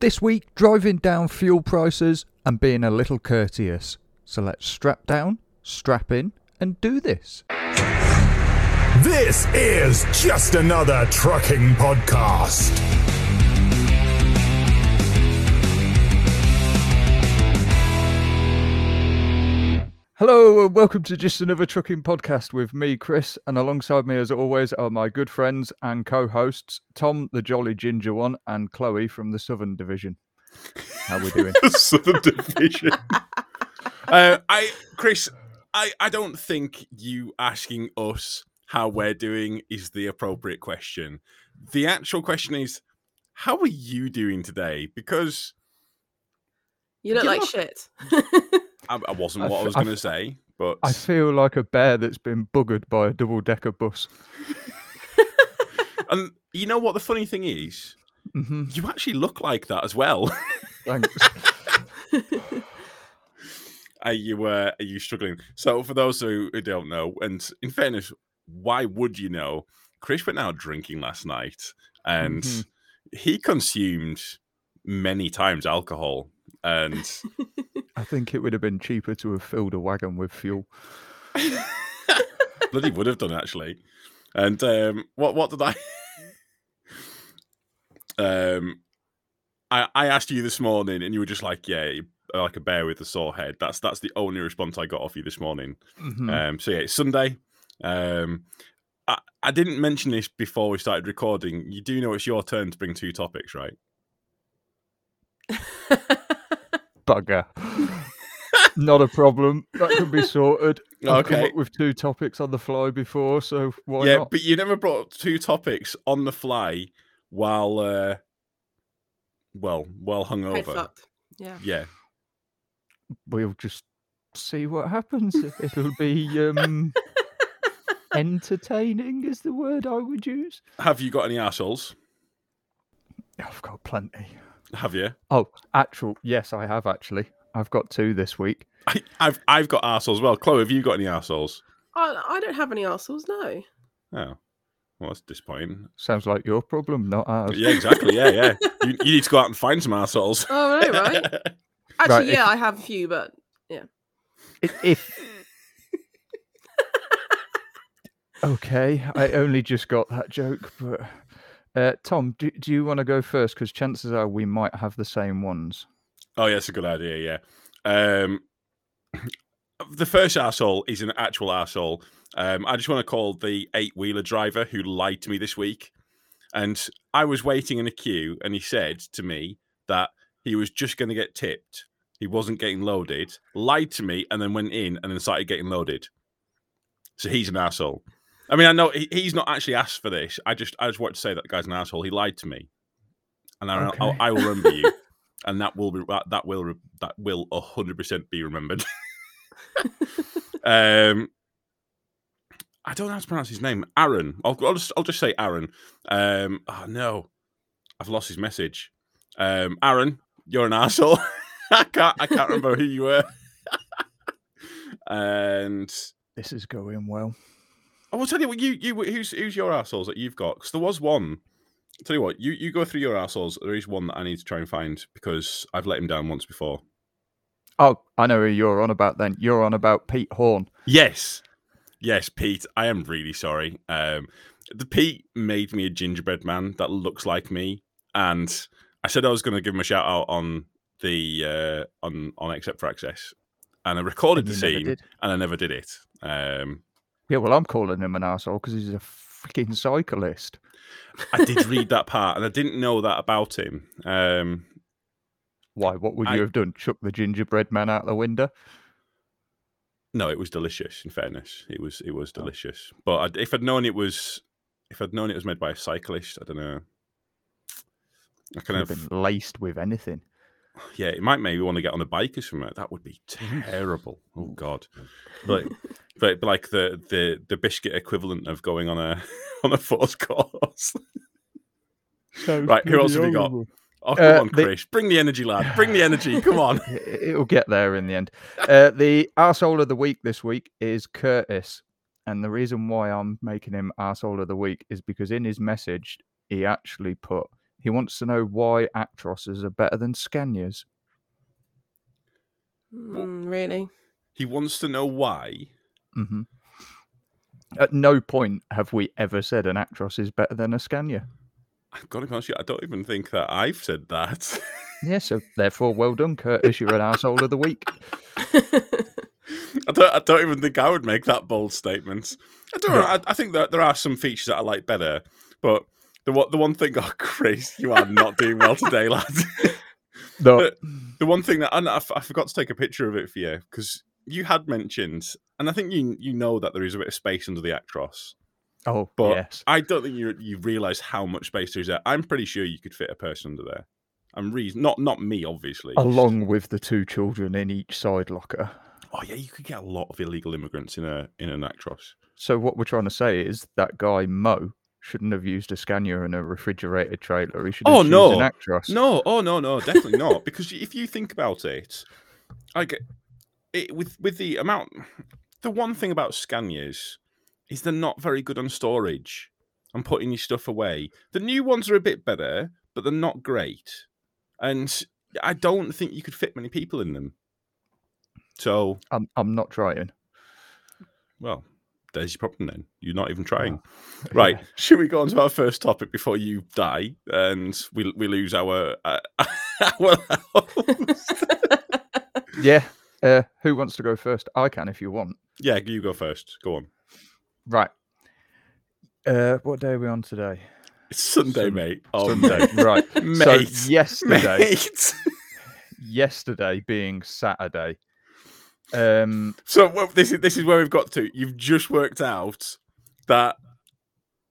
This week, driving down fuel prices and being a little courteous. So let's strap down, strap in, and do this. This is just another trucking podcast. Hello and welcome to just another trucking podcast with me, Chris, and alongside me, as always, are my good friends and co-hosts Tom, the Jolly Ginger One, and Chloe from the Southern Division. How we doing? Southern Division. uh, I, Chris, I, I don't think you asking us how we're doing is the appropriate question. The actual question is, how are you doing today? Because You look You like look- shit. I, I wasn't I what I was going to say, but I feel like a bear that's been buggered by a double-decker bus. and you know what the funny thing is, hmm you actually look like that as well. Thanks. are you uh, are you struggling? So for those who, who don't know, and in fairness, why would you know? Chris went out drinking last night, and Mhm. he consumed many times alcohol, and I think it would have been cheaper to have filled a wagon with fuel. bloody would have done actually. And um, what what did I? um, I I asked you this morning, and you were just like, "Yeah, like a bear with a sore head." That's that's the only response I got off you this morning. Mhm. Um, so yeah, it's Sunday. Um, I, I didn't mention this before we started recording. You do know it's your turn to bring two topics, right? Bugger. Not a problem. That can be sorted. I've come up with two topics on the fly before, so why yeah, not? but you never brought two topics on the fly while, uh, well, well Head hungover. Yeah. Yeah. We'll just see what happens. It'll be um, entertaining, is the word I would use. Have you got any assholes? I've got plenty. Have you? Oh, actual, yes, I have actually. I've got two this week. I, I've I've got assholes as well. Chloe, have you got any assholes? I, I don't have any arseholes, no. Oh, well, that's disappointing. Sounds like your problem, not ours. Yeah, exactly. Yeah, yeah. You, you need to go out and find some assholes. Oh, no, right? Actually, Right, if- yeah, I have a few, but I- If okay, I only just got that joke, but uh, Tom, do, do you want to go first? Because chances are we might have the same ones. Oh, yeah, that's a good idea. Yeah. Um, the first asshole is an actual asshole. Um, I just want to call the eight wheeler driver who lied to me this week. And I was waiting in a queue, and he said to me that he was just going to get tipped. He wasn't getting loaded, lied to me, and then went in and then started getting loaded. So he's an asshole. I mean, I know he, he's not actually asked for this. I just, I just want to say that guy's an asshole. He lied to me, and I, Okay. I, I will remember you, and that will be that, that will that will hundred percent be remembered. um, I don't know how to pronounce his name. Aaron. I'll, I'll just I'll just say Aaron. Um, oh no, I've lost his message. Um, Aaron, you're an asshole. I can't I can't remember who you were. and This is going well. I will tell you what you you who's who's your assholes that you've got because there was one. I'll tell you what, you you go through your assholes. There is one that I need to try and find because I've let him down once before. Oh, I know who you're on about. Then you're on about Pete Horn. Yes, yes, Pete. I am really sorry. Um, the Pete made me a gingerbread man that looks like me, and I said I was going to give him a shout out on the uh, on on Except for Access, and I recorded and the scene, and I never did it. Um, Yeah, well, I'm calling him an asshole because he's a freaking cyclist. I did read that part, and I didn't know that about him. Um, Why? What would you have done? Chuck the gingerbread man out the window? No, it was delicious. In fairness, it was it was Oh. delicious. But I'd, if I'd known it was, if I'd known it was made by a cyclist, I don't know. I kind have of been laced with anything. Yeah, it might make me want to get on a bike or something. That would be terrible. Oh God, but but like the the the biscuit equivalent of going on a on a force course. Right, who else have we got? Oh come Uh, on, the- Chris, bring the energy, lad. Bring the energy. Come on. It- It'll get there in the end. Uh, the arsehole of the week this week is Curtis. And the reason why I'm making him arsehole of the week is because in his message, he actually put He wants to know why Actrosses are better than Scanias. Mm, really? He wants to know why. hmm At no point have we ever said an Actros is better than a Scania. I've got to be honest, with you, I don't even think that I've said that. Yeah, so therefore, well done, Curtis. You're an asshole of the week. I don't. I don't even think I would make that bold statement. I don't. know. I, I think that there are some features that I like better, but the one, the one thing. Oh, Chris, you are not doing well today, lad. No, But the one thing that and I, f- I forgot to take a picture of it for you because you had mentioned, and I think you you know that there is a bit of space under the Actros. oh, But yes. I don't think you you realise how much space there is there. I'm pretty sure you could fit a person under there. I'm re- not not me, obviously. Along with the two children in each side locker. Oh yeah, you could get a lot of illegal immigrants in a in an Actros. So what we're trying to say is that guy Mo shouldn't have used a Scania and a refrigerated trailer. He should oh, have Oh, used no. an Actros. No, oh no, no, definitely not. Because if you think about it, I get it with with the amount. The one thing about Scanias is they're not very good on storage and putting your stuff away. The new ones are a bit better, but they're not great. And I don't think you could fit many people in them. So, I'm I'm not trying. well, there's your problem then. You're not even trying. Oh, Right. yeah. Should we go on to our first topic before you die and we we lose our uh, our? Yeah. Uh, who wants to go first? I can if you want. Yeah, you go first. Go on. Right. Uh, what day are we on today? It's Sunday, Sun- mate. Oh, Sunday. right. Mate. So yesterday, Mate. yesterday being Saturday. Um, So well, this is this is where we've got to. You've just worked out that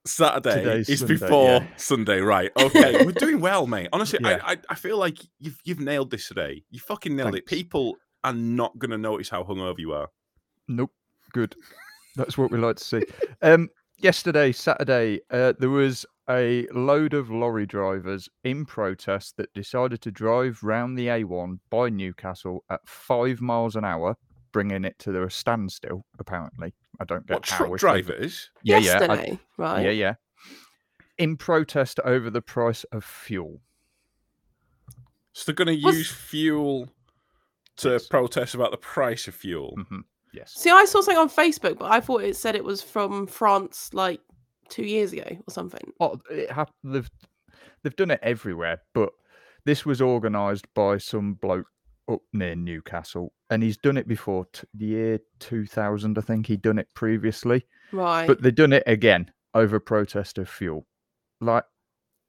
Saturday Today's is Sunday, before yeah. Sunday, right? Okay, we're doing well, mate. Honestly, Yeah. I, I I feel like you've you've nailed this today. You fucking nailed it. People are not gonna notice how hungover you are. Nope. Good. That's what we like to see. Um, yesterday, Saturday, uh, there was a load of lorry drivers in protest that decided to drive round the A1 by Newcastle at five miles an hour, bringing it to a standstill. Apparently, I don't get What how truck if they- drivers? Yeah, yeah, I- right? yeah, yeah. In protest over the price of fuel. So they're gonna Was- use fuel to Yes. protest about the price of fuel. hmm Yes. See, I saw something on Facebook, but I thought it said it was from France like two years ago or something. Oh, it hap- they've they've done it everywhere, but this was organised by some bloke up near Newcastle, and he's done it before. T- the year two thousand, I think he'd done it previously, Right. but they've done it again over protest of fuel. Like,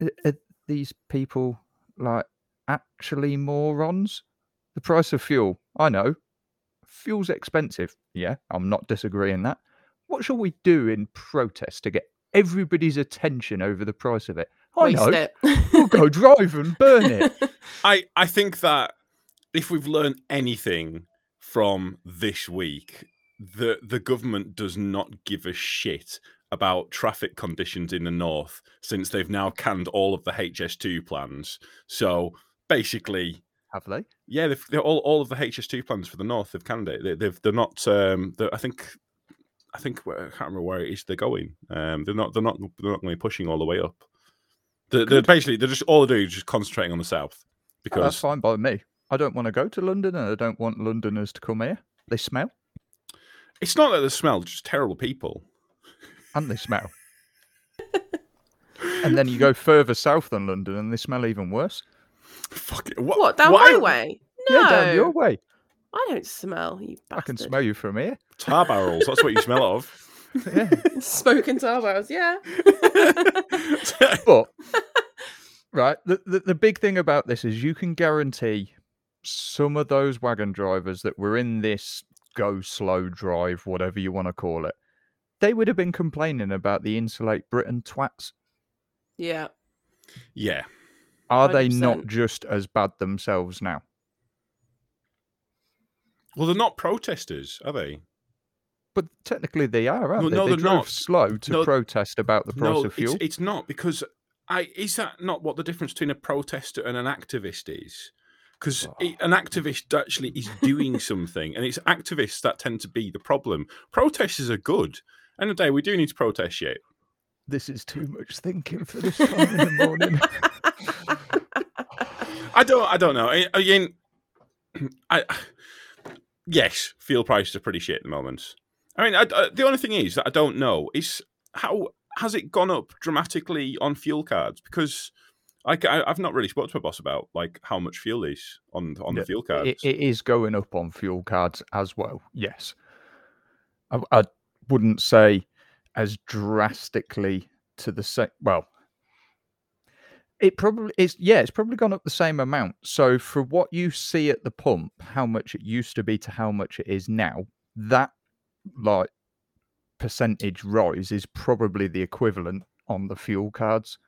are, are these people like actually morons? The price of fuel, I know, fuel's expensive. Yeah, I'm not disagreeing that. What shall we do in protest to get everybody's attention over the price of it? I Waste know. it. We'll go drive and burn it. I I think that if we've learned anything from this week, the the government does not give a shit about traffic conditions in the north since they've now canned all of the HS2 plans. So basically, Have they? yeah, they've, they're all all of the HS2 plans for the north they've canned it. They, they've they're not. Um, they're, I think. I think I can't remember where it is they're going. Um, they're not. They're not. They're not going to be pushing all the way up. They're, they're basically they're just all they're doing is just concentrating on the south Oh, because that's fine by me. I don't want to go to London and I don't want Londoners to come here. They smell It's not that they smell, just terrible people. and they smell. and then you go further south than London and they smell even worse. Fuck it. What, what down why- my way? No, Yeah, down your way. I don't smell. You I can smell you from here. Tar barrels. That's what you smell of. Yeah. Smoking tar barrels. Yeah. but right, the, the the big thing about this is you can guarantee some of those wagon drivers that were in this go slow drive, whatever you want to call it, they would have been complaining about the insulate Britain twats. yeah. yeah. Are they not just as bad themselves now? Well, they're not protesters, are they? But technically they are, aren't No, they? no, they they're drove not. slow to No, protest about the price no, of fuel. It's, it's not because I is that not what the difference between a protester and an activist is? Because Oh. an activist actually is doing something, and it's activists that tend to be the problem. Protesters are good. End of the day, we do need to protest shit. This is too much thinking for this time in the morning. I don't. I don't know. I, again, I yes, fuel prices are pretty shit at the moment. I mean, I, I, the only thing is that I don't know is how has it gone up dramatically on fuel cards because. I, I've not really spoken to my boss about like how much fuel is on on Yeah, the fuel cards. It, it is going up on fuel cards as well. Yes, I, I wouldn't say as drastically to the same. Well, it probably is. Yeah, it's probably gone up the same amount. So for what you see at the pump, how much it used to be to how much it is now, that like percentage rise is probably the equivalent on the fuel cards.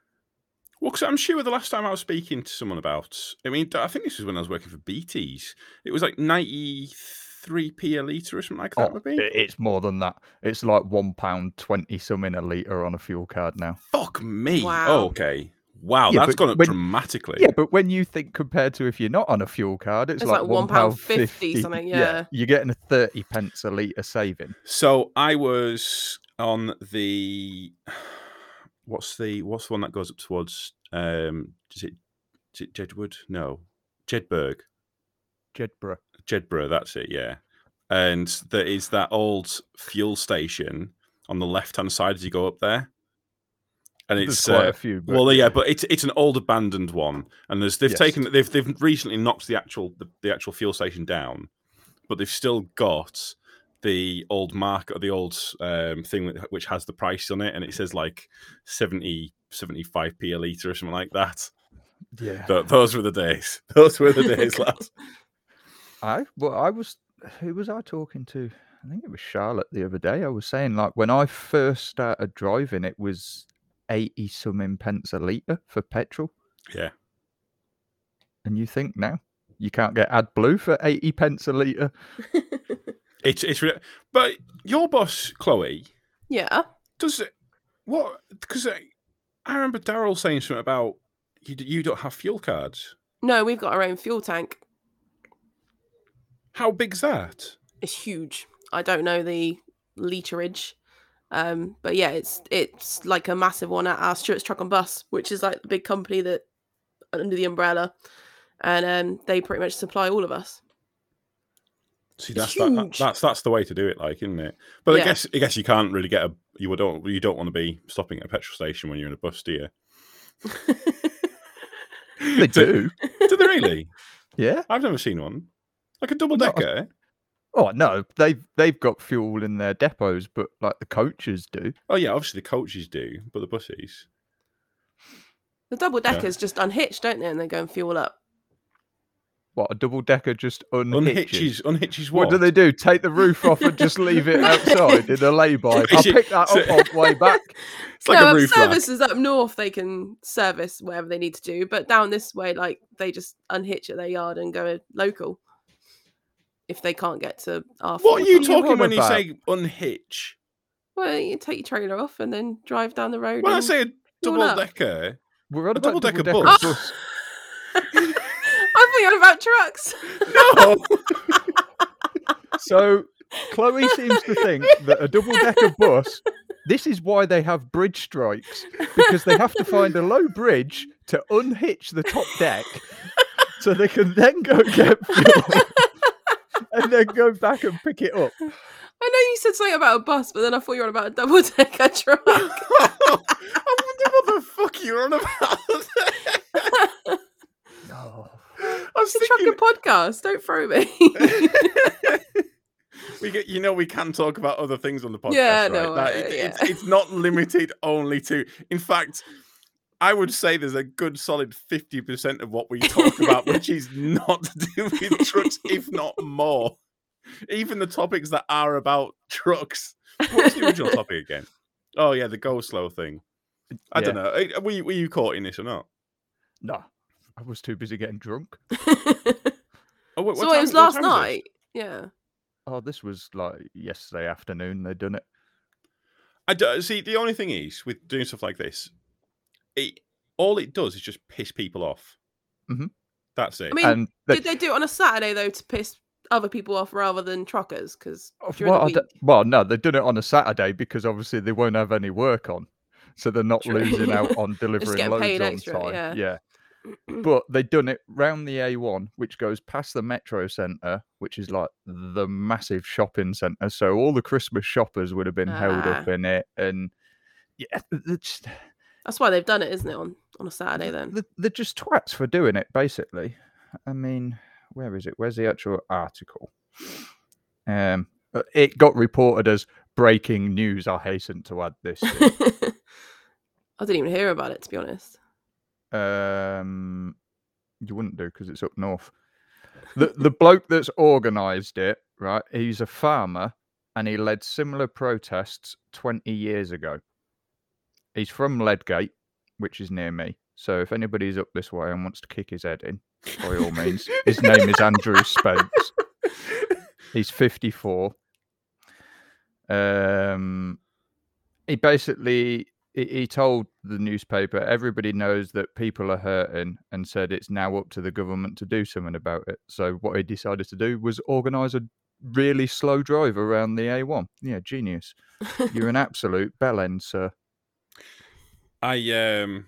Well, because I'm sure the last time I was speaking to someone about, I mean, I think this was when I was working for BTs. It was like 93p a litre or something like that, Oh, would be. it's more than that. It's like one pound twenty some in a liter on a fuel card now. Fuck me. Wow. Oh, okay. Wow, Yeah, that's but gone up when- dramatically. Yeah, but when you think compared to if you're not on a fuel card, it's, It's like like one pound fifty something, yeah. you're getting a thirty pence a litre saving. So I was on the what's the what's the one that goes up towards um is it is it Jedwood? No. Jedburgh. Jedburgh. Jedburgh, that's it, yeah. And there is that old fuel station on the left hand side as you go up there. And There's it's quite uh, a few. But well, yeah, but it's it's an old abandoned one, and there's they've Yes. taken they've they've recently knocked the actual the, the actual fuel station down, but they've still got the old mark or the old um, thing which has the price on it, and it says like 70 75 p a liter or something like that. yeah. Th- those were the days. Those were the days, lads. I well, I was. Who was I talking to? I think it was Charlotte the other day. I was saying like when I first started driving, it was eighty something pence a litre for petrol, Yeah. and you think now you can't get AdBlue for eighty pence a litre. It's it's but your boss Chloe yeah. does it what because I, I remember Daryl saying something about you you don't have fuel cards. No, we've got our own fuel tank. How big's that? It's huge. I don't know the literage. Um, but yeah, it's it's like a massive one at our Stuart's Truck and Bus, which is like the big company that under the umbrella, and um, they pretty much supply all of us. See, that's that, that- that's that's the way to do it, like, isn't it? But I guess I guess you can't really get a you don't you don't want to be stopping at a petrol station when you're in a bus, do you? They do. Do they really? yeah. I've never seen one. Like a double No, decker. Eh? Oh no, they've they've got fuel in their depots, but like the coaches do. Oh yeah, obviously the coaches do, but the buses. the double Yeah. deckers just unhitch, don't they? And they go and fuel up. What a double decker just unhitches. Unhitches unhitches what? What do they do? Take the roof off and just leave it outside in a lay-by. I'll it- pick that up on way back. It's like no, a roof rack. services up north they can service whatever they need to do, but down this way, like they just unhitch at their yard and go local. If they can't get to our What are you talking on when you say unhitch? Well, you take your trailer off and then drive down the road. When I say a double decker, We're on A double-decker double-decker bus. About trucks. no. So Chloe seems to think that a double-decker bus. This is why they have bridge strikes because they have to find a low bridge to unhitch the top deck, so they can then go get fuel and then go back and pick it up. I know you said something about a bus, but then I thought you were on about a double decker truck. I wonder what the fuck you're on about. Oh. I was It's a trucker podcast. Don't throw me. we get, you know, we can talk about other things on the podcast. Yeah, right? no, That- it- it's, yeah. it's not limited only to. In fact, I would say there's a good solid fifty percent of what we talk about, which is not to do with trucks, if not more. Even the topics that are about trucks. What's the original topic again? Oh yeah, the go slow thing. I don't know. Eh, Were you, were you caught in this or not? No, I was too busy getting drunk. Oh, wait, what so time- it was what last time is this? night. Yeah. Oh, this was like yesterday afternoon. They'd done it. I do, see. The only thing is with doing stuff like this, it all it does is just piss people off. Mhm. That's it. I mean, and they, Did they do it on a Saturday though to piss other people off rather than truckers? Because well, week, well, no, they've done it on a Saturday because obviously they won't have any work on, so they're not True. losing out on delivering loads paid on extra, time. yeah. but they done it round the A1, which goes past the Metro Centre, which is like the massive shopping centre. So all the Christmas shoppers would have been held up Ah. in it, and yeah, just, That's why they've done it, isn't it? On on a Saturday then. they're, they're just twats for doing it. Basically, I mean, where is it? Where's the actual article? Um, it got reported as breaking news. I hasten to add this. I didn't even hear about it to be honest. Um, you wouldn't do because it's up north. The the bloke that's organised it, right? He's a farmer, and he led similar protests twenty years ago. He's from Leadgate, which is near me. So if anybody's up this way and wants to kick his head in, by all means, his name is Andrew Spence. He's fifty four. Um, he basically he, told the newspaper everybody knows that people are hurting and said it's now up to the government to do something about it. So what he decided to do was organize a really slow drive around the a1 yeah genius. You're an absolute bellend sir. I um,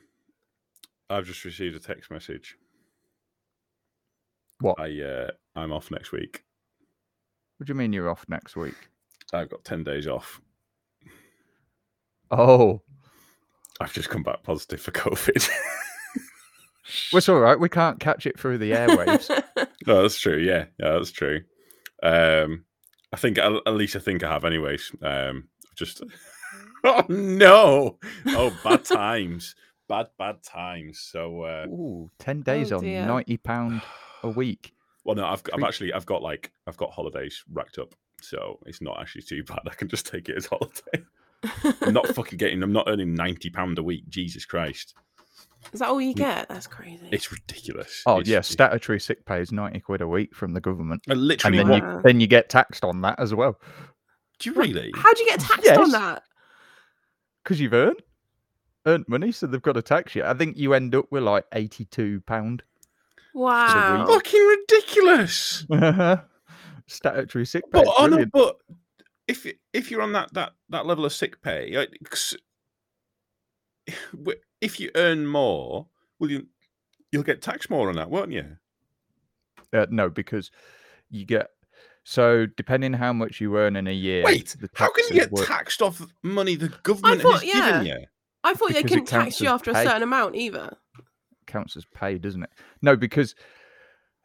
I've just received a text message. what? I uh, I'm off next week. what do you mean you're off next week? I've got ten days off. oh I've just come back positive for COVID. it's all right we can't catch it through the airwaves no, that's true. Yeah, yeah, that's true. Um, I think at at least I think I have, anyways. Um, just oh no, oh bad times, bad bad times. So uh, Ooh, 10 days Oh, on dear. 90 pound a week well, no, I've I've actually I've got like I've got holidays racked up, so it's not actually too bad. I can just take it as holiday. I'm not fucking getting. I'm not earning ninety pound a week. Jesus Christ, Is that all you get? That's crazy. it's ridiculous. oh It's- yeah it- statutory sick pay is 90 quid a week from the government uh, and literally. then what, you then you get taxed on that as well do you really? How do you get taxed on that? because you've earned earned money, so they've got to tax you. I think you end up with like eighty two pound Wow. Fucking ridiculous. statutory sick pay. But It's oh no, but if if you're on that that that level of sick pay, like, 'cause w- if you earn more, well, you you'll get taxed more on that, won't you? Uh, no, because you get so depending how much you earn in a year. Wait, how can you get work- taxed off money the government thought- has yeah. given you? I thought they Because it couldn't tax you as after a certain amount either. counts as pay, doesn't it? No, because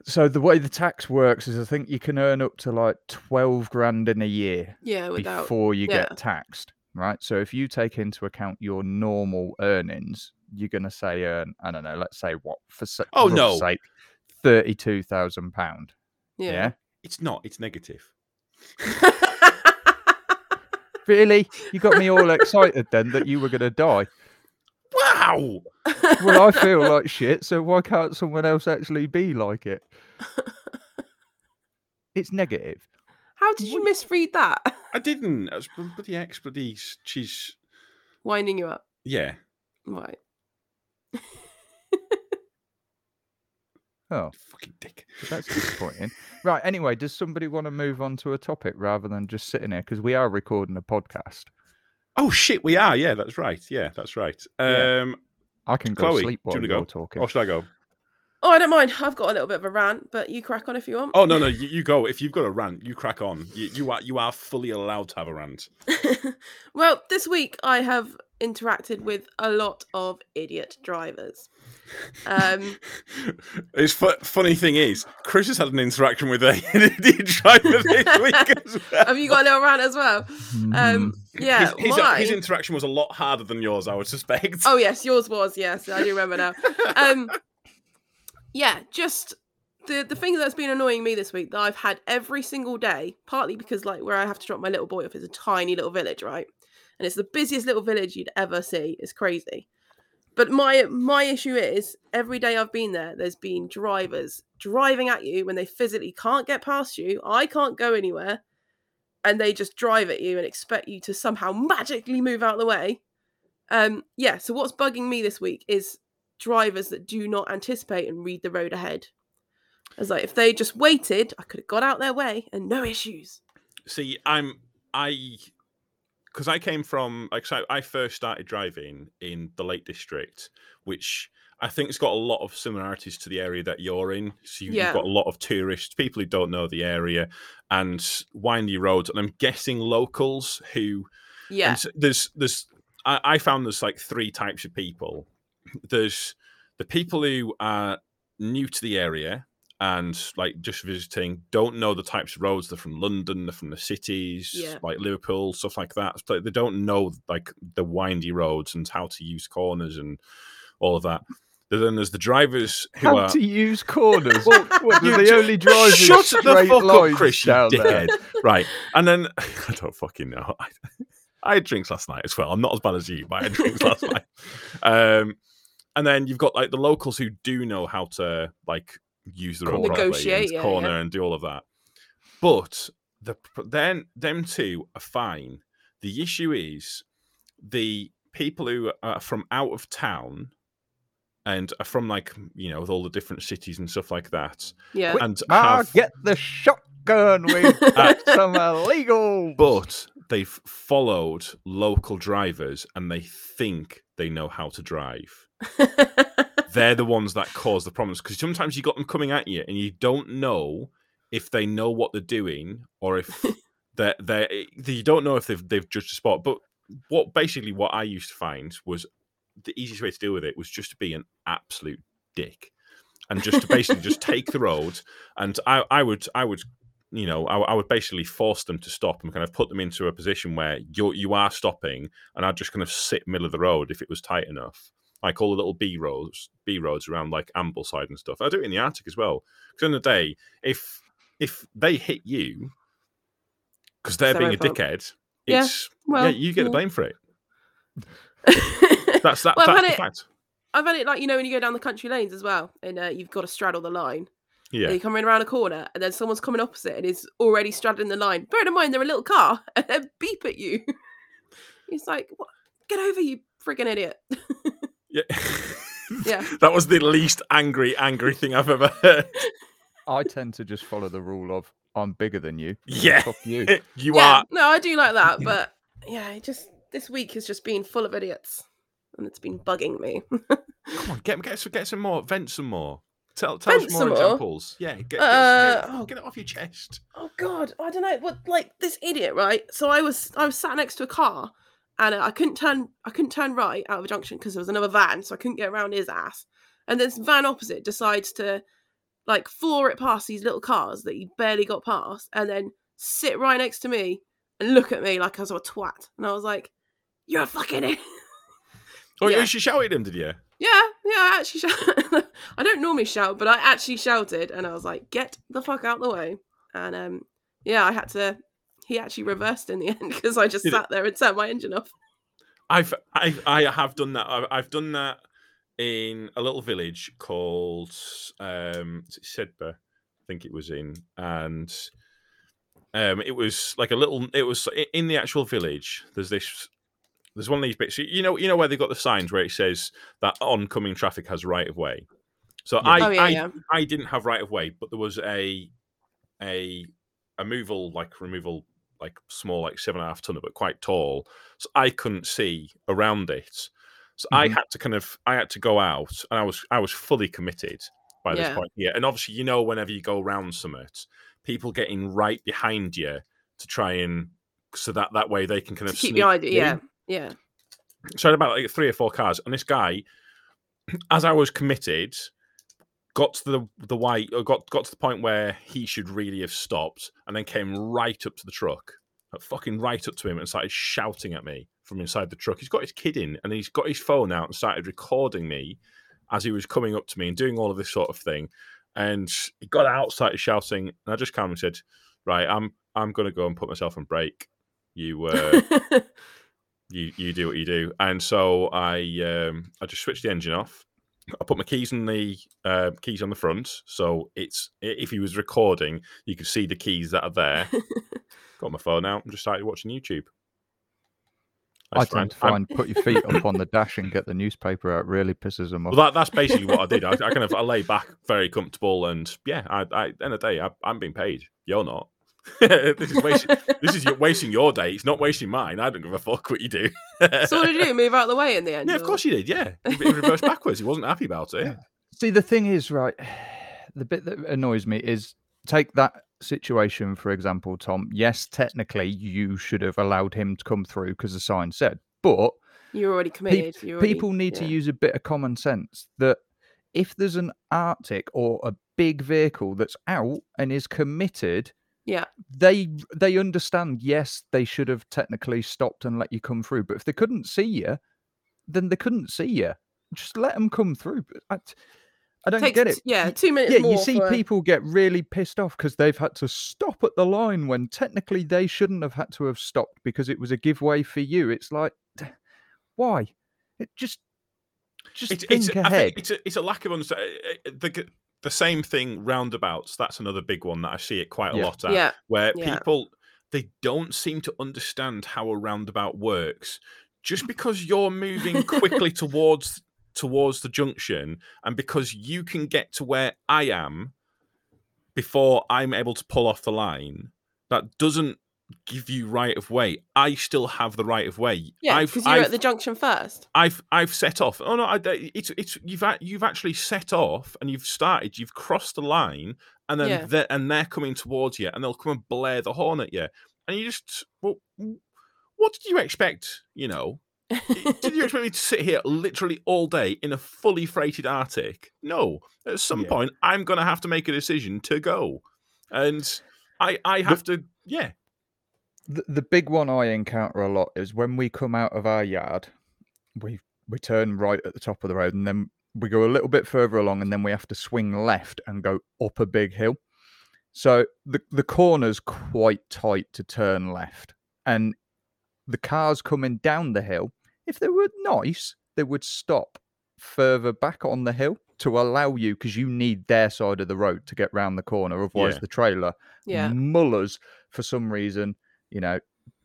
so the way the tax works is I think you can earn up to like twelve grand in a year Yeah, without. before you yeah. get taxed, right? So if you take into account your normal earnings, you're going to say earn, I don't know, let's say what for sa- Oh, rough no. sake, thirty-two thousand pound. Yeah. Yeah. It's not. It's negative. really? You got me all excited then that you were going to die. Wow. Well, I feel like shit, so why can't someone else actually be like it? It's negative. How did you misread that? I didn't. I was bloody ex bloody. She's Winding you up. yeah. Right. Oh, Fucking dick. that's disappointing. right. Anyway, does somebody want to move on to a topic rather than just sitting here? Because we are recording a podcast. Oh shit, we are. Yeah, that's right. Yeah, that's right. Yeah. Um, I can go Chloe, sleep do you while you're go? talking. or should I go? Oh, I don't mind. I've got a little bit of a rant, but you crack on if you want. Oh no, no, you, you go. If you've got a rant, you crack on. You, you are you are fully allowed to have a rant. well, this week I have interacted with a lot of idiot drivers. Um, it's fu- funny thing is, Chris has had an interaction with a an idiot driver this week as well. have you got a little rant as well? Um, yeah, his, his, his interaction was a lot harder than yours, I would suspect. Oh yes, yours was yes. I do remember now. Um, yeah, just the the thing that's been annoying me this week that I've had every single day, partly because like where I have to drop my little boy off is a tiny little village, right? And it's the busiest little village you'd ever see. It's crazy. But my my issue is every day I've been there, there's been drivers driving at you when they physically can't get past you. I can't go anywhere, and they just drive at you and expect you to somehow magically move out of the way. Um, yeah. So what's bugging me this week is drivers that do not anticipate and read the road ahead. As like if they just waited, I could have got out their way and no issues. See, I'm I because I came from like so I first started driving in the Lake District, which I think it's got a lot of similarities to the area that you're in. So you, Yeah. you've got a lot of tourists, people who don't know the area, and windy roads. And I'm guessing locals who. Yeah. So there's there's I, I found there's like three types of people. There's the people who are new to the area and like just visiting, don't know the types of roads. They're from London, they're from the cities, Yeah. like Liverpool, stuff like that. So they don't know like the windy roads and how to use corners and all of that. But then there's the drivers who How are to use corners? Well, what, do you they only drive Shut the fuck up, Chris, you down there? dickhead. right. And then I don't fucking know. I, I had drinks last night as well. I'm not as bad as you, but I had drinks last night. Um, and then you've got like the locals who do know how to like use the road properly Negotiate, and yeah, corner yeah. and do all of that. But the then them two are fine. The issue is the people who are from out of town and are from like you know with all the different cities and stuff like that yeah. and Ah, have get the shotgun. We've got some illegal. but they've followed local drivers and they think they know how to drive. They're the ones that cause the problems because sometimes you got them coming at you and you don't know if they know what they're doing or if they're eh, they you don't know if they've they've judged a spot. But what basically what I used to find was the easiest way to deal with it was just to be an absolute dick and just to basically just take the road and I, I would I would you know I, I would basically force them to stop and kind of put them into a position where you you are stopping and I'd just kind of sit middle of the road if it was tight enough like all the little B roads B roads around like Ambleside and stuff I do it in the artic as well because in the day if if they hit you because they're being a fault. dickhead Yeah, it's well, yeah you get the blame for it that's that, Well, that's the it- fact I've had it like you know when you go down the country lanes as well, and uh, you've got to straddle the line. yeah And you come in around a corner, and then someone's coming opposite and is already straddling the line. Bear in mind they're a little car, and they beep at you. It's like, what? get over, you friggin' idiot. Yeah. Yeah. that was the least angry, angry thing I've ever heard. I tend to just follow the rule of I'm bigger than you. so Yeah. You. you yeah, are. no, I do like that, but yeah, just this week has just been full of idiots, and it's been bugging me. Come on, get get some, get some more. Vent some more. Tell tell Vent us more some more? examples. Yeah, get, get, Uh, get, oh. get it off your chest. Oh God, I don't know what like this idiot, right? So I was I was sat next to a car, and I couldn't turn I couldn't turn right out of a junction because there was another van, so I couldn't get around his ass. And this van opposite decides to like floor it past these little cars that he barely got past, and then sit right next to me and look at me like I was a twat. And I was like, "You're a fucking idiot." Oh, Yeah. you shouted at him, did you? Yeah, yeah, I actually shout. I don't normally shout, but I actually shouted, and I was like, "Get the fuck out the way!" And um, yeah, I had to. He actually reversed in the end because I just Did it? sat there and turned my engine off. I've I I have done that. I've, I've done that in a little village called um is I think it was in, and um it was like a little. It was in the actual village. There's this. There's one of these bits. You know, you know where they've got the signs where it says that oncoming traffic has right of way. So I, oh yeah, I yeah. I didn't have right of way, but there was a a a removal like removal like small like seven and a half tonner, but quite tall. So I couldn't see around it. So I Mhm. had to kind of I had to go out, and I was I was fully committed by this Yeah. point. Yeah, and obviously you know whenever you go around summit, people getting right behind you to try and so that that way they can kind of keep it, through. yeah, yeah. So I had about like three or four cars, and this guy, as I was committed, got to the the white, or got got to the point where he should really have stopped, and then came right up to the truck, fucking right up to him, and started shouting at me from inside the truck. He's got his kid in, and he's got his phone out and started recording me as he was coming up to me and doing all of this sort of thing. And he got out, started shouting, and I just calmly said, "Right, I'm I'm going to go and put myself on break. You." Uh, you you do what you do. And so I um I just switched the engine off. I put my keys in the uh, keys on the front, so it's if he was recording, you could see the keys that are there. Got my phone out and just started watching YouTube. I That's tend to find put your feet up on the dash and get the newspaper out really pisses them off. well, that, that's basically what I did. I, I kind of I lay back, very comfortable, and yeah, I, I end of the day, I, I'm being paid. You're not. this is wasting, this is your- wasting your day. It's not wasting mine. I don't give a fuck what you do. so what did you do? Move out of the way in the end? Yeah, of course you did. Yeah, he he reversed backwards. He wasn't happy about it. Yeah. See, the thing is, right, the bit that annoys me is take that situation, for example, Tom. Yes, technically, you should have allowed him to come through because the sign said, but You're already committed. You're already- people need to use a bit of common sense that if there's an artic or a big vehicle that's out and is committed, Yeah. they they understand. Yes, they should have technically stopped and let you come through, but if they couldn't see you, then they couldn't see you. Just let them come through. I, I don't Takes get it. Yeah, two minutes yeah, more. you see for people get really pissed off because they've had to stop at the line when technically they shouldn't have had to have stopped because it was a giveaway for you. It's like, why? It just, just It's, think it's, I ahead. think it's a, it's a lack of understanding. Eh, eh, eh, the, the same thing roundabouts. That's another big one that I see it quite a Yeah. lot at. Yeah. where Yeah. people they don't seem to understand how a roundabout works. Just because you're moving quickly towards towards the junction, and because you can get to where I am before I'm able to pull off the line, that doesn't give you right of way. I still have the right of way. Yeah, because you're I've, at the junction first. I've I've set off. Oh no, I, uh, it's it's you've you've actually set off and you've started. You've crossed the line, and then Yeah. they're, and they're coming towards you, and they'll come and blare the horn at you, and you just well, what did you expect? You know, did you expect me to sit here literally all day in a fully freighted artic? No. At some Yeah. point, I'm going to have to make a decision to go, and I I have to yeah the, the big one I encounter a lot is when we come out of our yard, we we turn right at the top of the road, and then we go a little bit further along, and then we have to swing left and go up a big hill. So the the corner's quite tight to turn left, and the cars coming down the hill, if they were nice, they would stop further back on the hill to allow you because you need their side of the road to get round the corner. Otherwise, Yeah. the trailer Yeah. mullers for some reason, you know,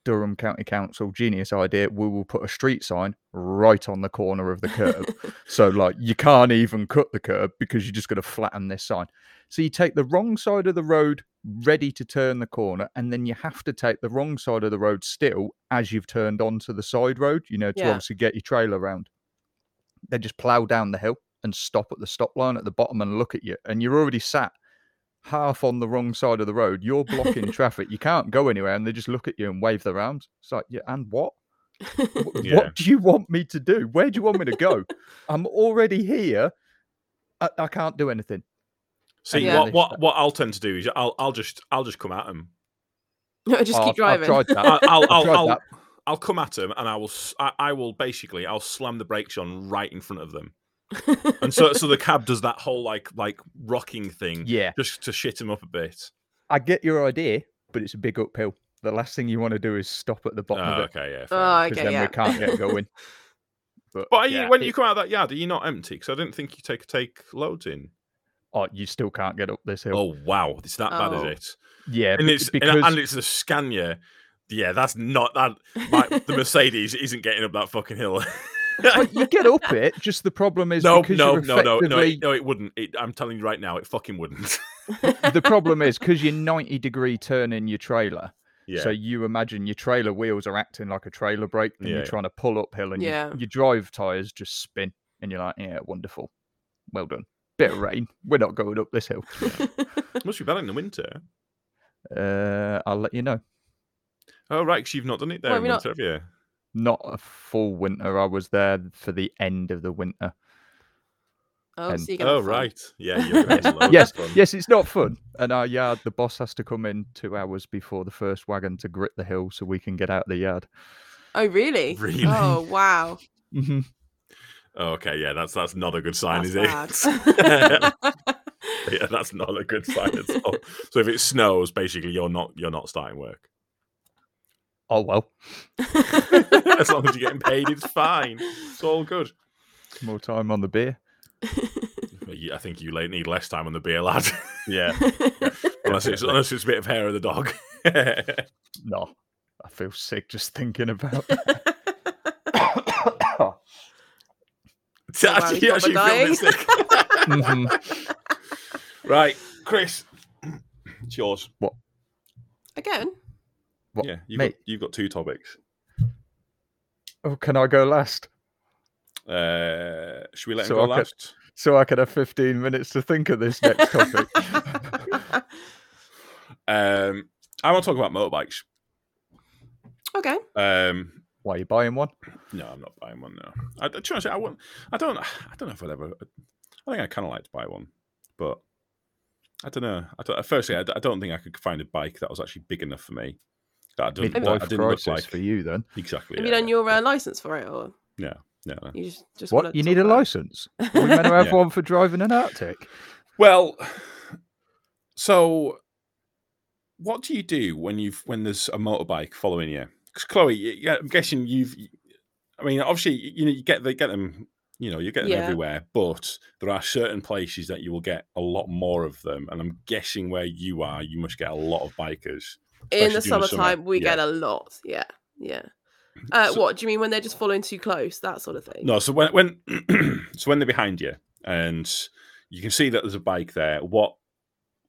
Durham County Council, genius idea. We will put a street sign right on the corner of the curb. so, like, you can't even cut the curb because you're just going to flatten this sign. So, you take the wrong side of the road ready to turn the corner, and then you have to take the wrong side of the road still as you've turned onto the side road, you know, to Yeah. obviously get your trailer around. They just plow down the hill and stop at the stop line at the bottom and look at you, and you're already sat half on the wrong side of the road. You're blocking traffic. You can't go anywhere, and they just look at you and wave their arms. It's like, yeah, and what? Yeah. What do you want me to do? Where do you want me to go? I'm already here. I, I can't do anything. See Yeah. what what what I'll tend to do is I'll I'll just I'll just come at them. No, just Oh, keep I've- driving. I've tried that. I'll I'll I've I'll, tried I'll, that. I'll come at them and I will I, I will basically I'll slam the brakes on right in front of them, and so so the cab does that whole like like rocking thing Yeah, just to shit him up a bit. I get your idea, but it's a big uphill. The last thing you want to do is stop at the bottom Oh, of it okay, yeah. fair oh, okay, then yeah. we can't get going. But, But are you, when it- you come out of that yard, are you not empty? Because I didn't think you take take loads in. oh, you still can't get up this hill. Oh wow, it's that bad, Oh. is it? yeah, And it's because and, and it's the Scania. Yeah, that's not that. My, the Mercedes isn't getting up that fucking hill. But you get up it. Just the problem is no, because no, you're no, no, no, effectively it, no, it wouldn't. It, I'm telling you right now, it fucking wouldn't. the problem is because you're 90 degree turning your trailer. yeah, So you imagine your trailer wheels are acting like a trailer brake, and Yeah, you're yeah. trying to pull uphill, and Yeah. your, your drive tires just spin, and you're like, "Yeah, wonderful, well done." Bit of rain. We're not going up this hill. must be bad in the winter. Uh, I'll let you know. Oh right, because you've not done it there Well, in we're not- winter, have you? Not a full winter. I was there for the end of the winter. oh, And- so you Oh right, yeah, you're yes, fun. yes, it's not fun. And our yard, the boss has to come in two hours before the first wagon to grit the hill so we can get out of the yard. Oh, really? Really? Oh, wow. hmm Oh, okay, yeah, that's that's not a good sign, That's is it? yeah, that's not a good sign at all. So if it snows, basically, you're not you're not starting work. Oh well, as long as you're getting paid, it's fine. It's all good. more time on the beer. I think you need less time on the beer, lad. Yeah, unless it's unless it's a bit of hair of the dog. no, I feel sick just thinking about. To wow, actually, he's actually feel a bit dying. sick. Mhm. right, Chris, it's yours. What? Again, What, yeah, you've mate? got, you've got two topics. Oh, can I go last? Uh, should we let So him go I could- last? So I can have 15 minutes to think of this next topic. Um, I want to talk about motorbikes. okay. Um, Why are you buying one? no, I'm not buying one now. I, to be honest, I want. I don't. I don't know if I'd ever. I think I kind of like to buy one, but I don't know. I don't, firstly, I don't think I could find a bike that was actually big enough for me. That I didn't. That I didn't look like for you then. exactly. Have yeah, you done yeah. your uh, license for it, or No, no. you just just What? You need a about it? license? Are we meant to have Yeah. one for driving an artic? Well, so what do you do when you've when there's a motorbike following you? Because Chloe, yeah, I'm guessing you've. I mean, obviously, you know, you get they get them. You know, you get them Yeah. everywhere, but there are certain places that you will get a lot more of them. And I'm guessing where you are, you must get a lot of bikers. In the the summer. summertime, we Yeah. get a lot. Yeah, yeah. Uh, So- what do you mean when they're just following too close? That sort of thing. No, so when when so when they're behind you and you can see that there's a bike there, what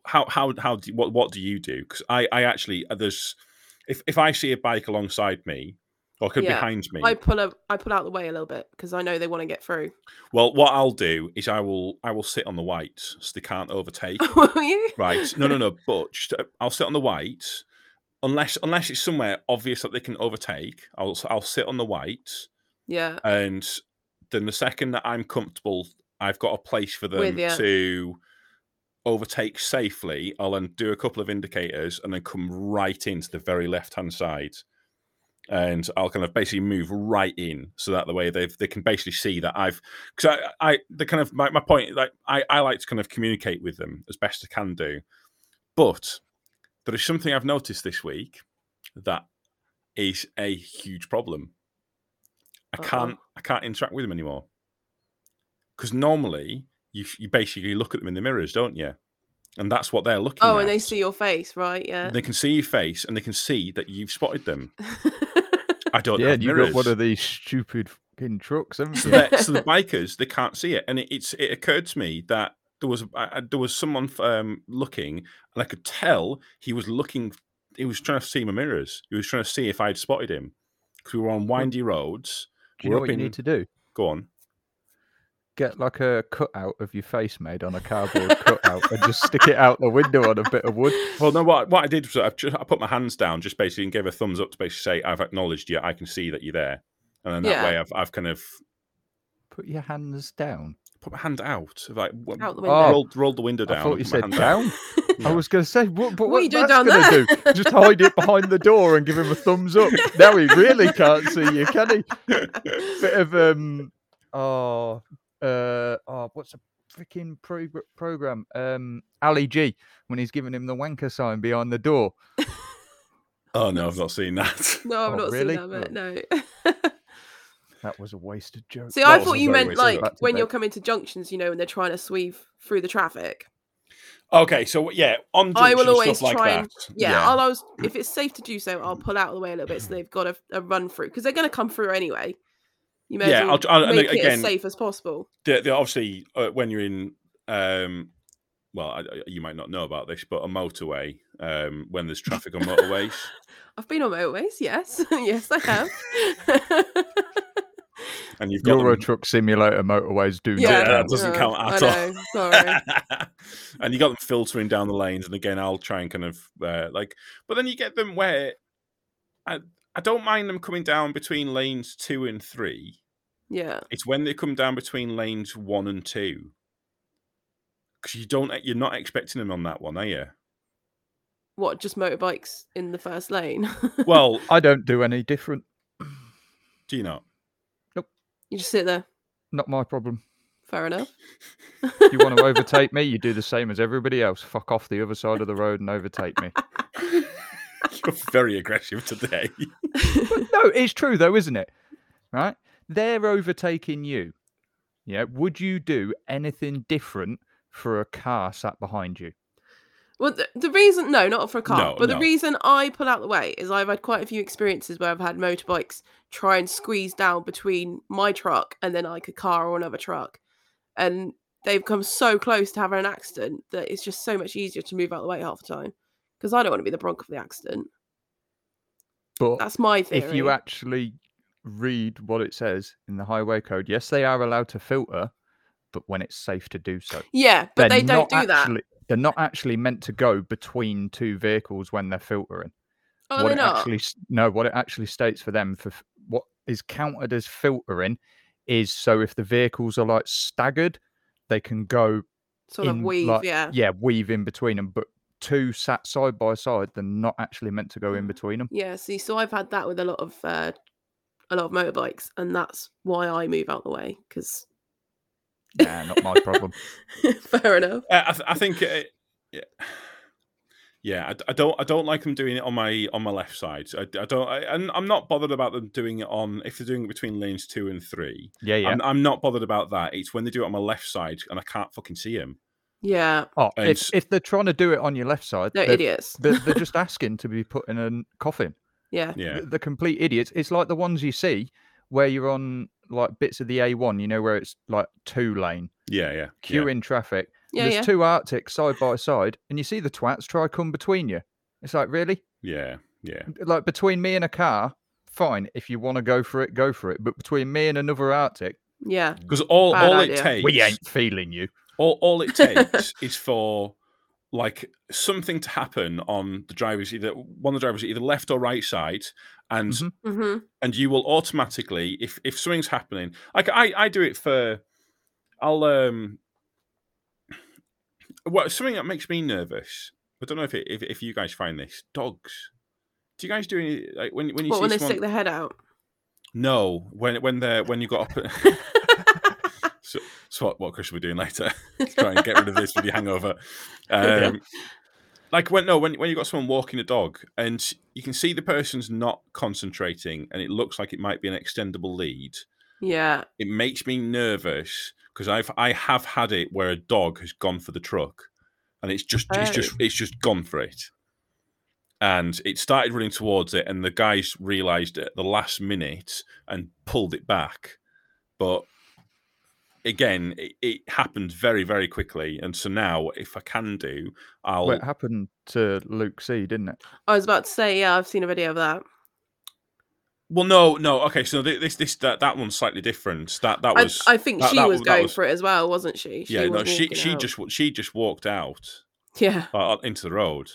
how how how do what what do you do? Because I I actually uh, there's if if I see a bike alongside me or could Yeah, behind me, I pull a, I pull out the way a little bit because I know they want to get through. well, what I'll do is I will I will sit on the whites so they can't overtake. Will you? right? No, no, no. But uh, I'll sit on the whites unless unless it's somewhere obvious that they can overtake. I'll I'll sit on the whites. Yeah. and then the second that I'm comfortable, I've got a place for them With to overtake safely. I'll then do a couple of indicators and then come right into the very left hand side. And I'll kind of basically move right in so that the way they they can basically see that I've because I, I the kind of my, my point like I, I like to kind of communicate with them as best I can do. But there is something I've noticed this week that is a huge problem. I Uh-oh. can't I can't interact with them anymore. Because normally you you basically look at them in the mirrors, don't you? And that's what they're looking Oh, at. and they see your face, right? Yeah. They can see your face and they can see that you've spotted them. I don't yeah, you mirrors. got one of these stupid fucking trucks, haven't so, you? the, so the bikers they can't see it, and it, it's it occurred to me that there was I, I- there was someone um, looking, and I could tell he was looking. He was trying to see my mirrors. He was trying to see if I'd spotted him because we were on windy roads. Do you know we're what up you in- need to do? Go on. Get like a cutout of your face made on a cardboard cutout and just stick it out the window on a bit of wood. Well, no, what what I did was I, just, I put my hands down, just basically, and gave a thumbs up to basically say I've acknowledged you. I can see that you're there, and then that Yeah. way I've I've kind of Put your hands down. Put my hand out, like w- Out the Oh, window. rolled rolled the window down. I thought you said down. Yeah. I was going to say, what, but What what, are you doing down there? do? Just hide it behind the door and give him a thumbs up. Now he really can't see you, can he? Bit of um, oh, uh, oh, what's a freaking pro- program? Um, Ali G when he's giving him the wanker sign behind the door. Oh no, I've not seen that. No, I've Oh, not really? seen that bit. No. That was a wasted joke. See, That I was thought you meant like joke. Back when you're coming to junctions, you know, when they're trying to sweep through the traffic. Okay, so yeah, on I will always stuff like try that. and yeah, I'll always if it's safe to do so, I'll pull out of the way a little bit so they've got a, a run through because they're going to come through anyway. You may Yeah, as well I'll- I'll- and make it again- as safe as possible. the, the, obviously uh, when you're in um well I, I- you might not know about this but a motorway um when there's traffic on motorways I've been on motorways, yes, yes, I have. and you've got Euro them, Truck Simulator motorways do Yeah, that doesn't count I at all sorry. and you got them filtering down the lanes and again I'll try and kind of uh, like but then you get them where I, I don't mind them coming down between lanes two and three yeah, it's when they come down between lanes one and two because you don't you're not expecting them on that one are you what? Just motorbikes in the first lane? well I don't do any different. do you not you just sit there. Not my problem. Fair enough. You want to overtake me, you do the same as everybody else. Fuck off the other side of the road and overtake me. you're very aggressive today no, it's true though, isn't it? Right? They're overtaking you. Yeah. Would you do anything different for a car sat behind you? Well, the, the reason, no, not for a car, No, but the reason I pull out the way is I've had quite a few experiences where I've had motorbikes try and squeeze down between my truck and then like a car or another truck. And they've come so close to having an accident that it's just so much easier to move out the way half the time because I don't want to be the bronc of the accident. But That's my theory. if you actually read what it says in the highway code, yes, they are allowed to filter, but when it's safe to do so. yeah, but they They're don't not do that. They're not actually meant to go between two vehicles when they're filtering. Oh, what they're not. actually no, what it actually states for them for what is counted as filtering is so if the vehicles are like staggered, they can go sort of weave, like- yeah. yeah weave in between them. But two sat side by side, they're not actually meant to go in Mm. between them. Yeah, see, so I've had that with a lot of uh, a lot of motorbikes, and that's why I move out the way because Nah, not my problem. fair enough. Uh, I, th- I think, uh, yeah, yeah. I, d- I don't, I don't like them doing it on my on my left side. I don't, I, and I'm not bothered about them doing it on if they're doing it between lanes two and three. Yeah, yeah. I'm, I'm not bothered about that. It's when they do it on my left side and I can't fucking see him. Yeah, Oh, and if, if they're trying to do it on your left side, they're they're, idiots. they're, they're just asking to be put in a coffin. Yeah, Yeah, The, the complete idiots. It's like the ones you see where you're on like bits of the A1, you know, where it's like two lane, yeah, yeah. queue yeah. in traffic. yeah, There's yeah. two artics side by side, and you see the twats try come between you. It's like, really? Yeah, yeah. Like between me and a car, fine. If you want to go for it, go for it. But between me and another artic, yeah. Because all, Bad all idea. it takes, we ain't feeling you. all, all it takes is for like something to happen on the driver's either one of the drivers either left or right side, and Mhm. hmm and you will automatically if if something's happening like i i do it for i'll um well something that makes me nervous i don't know if it, if, if you guys find this dogs do you guys do any like when when you What see when they stick their head out? no when when they're when you got up so, so what what chris will be doing later try and get rid of this with your hangover um like when no when when you got someone walking a dog and you can see the person's not concentrating and it looks like it might be an extendable lead yeah, it makes me nervous because I've I have had it where a dog has gone for the truck and it's just it's just Oh. it's just gone for it. And it started running towards it, and the guys realised at the last minute and pulled it back. But again, it, it happened very, very quickly. And so now, if I can do, I'll. Well, it happened to Luke C, didn't it? I was about to say, yeah, I've seen a video of that. Well, no, no. Okay, so thi- this, this, that, that one's slightly different. That, that was. I think that- she that was that going for it as well, wasn't she? yeah, no, she, she out. just, she just walked out yeah, uh, into the road.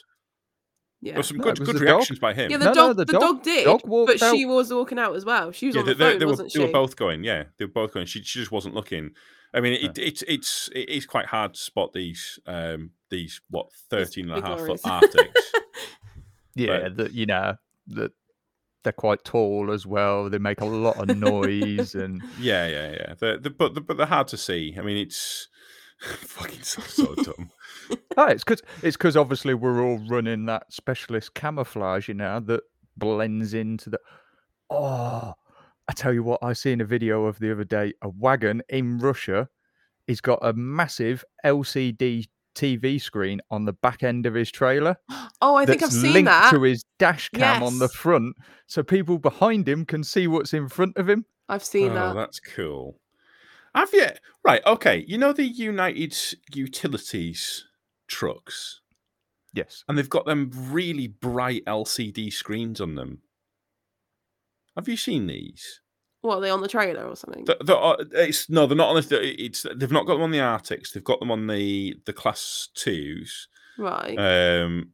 Yeah. There were some No, good, good the dog. reactions by him. Yeah, the No, no, dog, the the, dog- dog, did, dog walked but she was walking out as well. She was Yeah, on they, the they- phone, they were, wasn't they she? were both going. Yeah, they were both going. She, she just wasn't looking. I mean, it, it's it's it is quite hard to spot these um these what 13 and a half foot lorries. Artics. Yeah, that you know that they're quite tall as well. They make a lot of noise, and yeah, yeah, yeah. They're, they're, but but they're hard to see. I mean, it's fucking so, so dumb. Oh, it's because it's because obviously we're all running that specialist camouflage, you know, that blends into the. Oh, I tell you what, I seen a video of the other day. A wagon in Russia, he's got a massive LCD TV screen on the back end of his trailer. Oh, I think I've seen linked that. to his dash cam on the front, so people behind him can see what's in front of him. I've seen oh, that. that's cool. Have you? Right. Okay. You know the United Utilities trucks, Yes. and they've got them really bright LCD screens on them. Have you seen these? What are they on the trailer or something? The, the, uh, it's no, they're not on the. It's they've not got them on the artics. They've got them on the the class twos, right. um,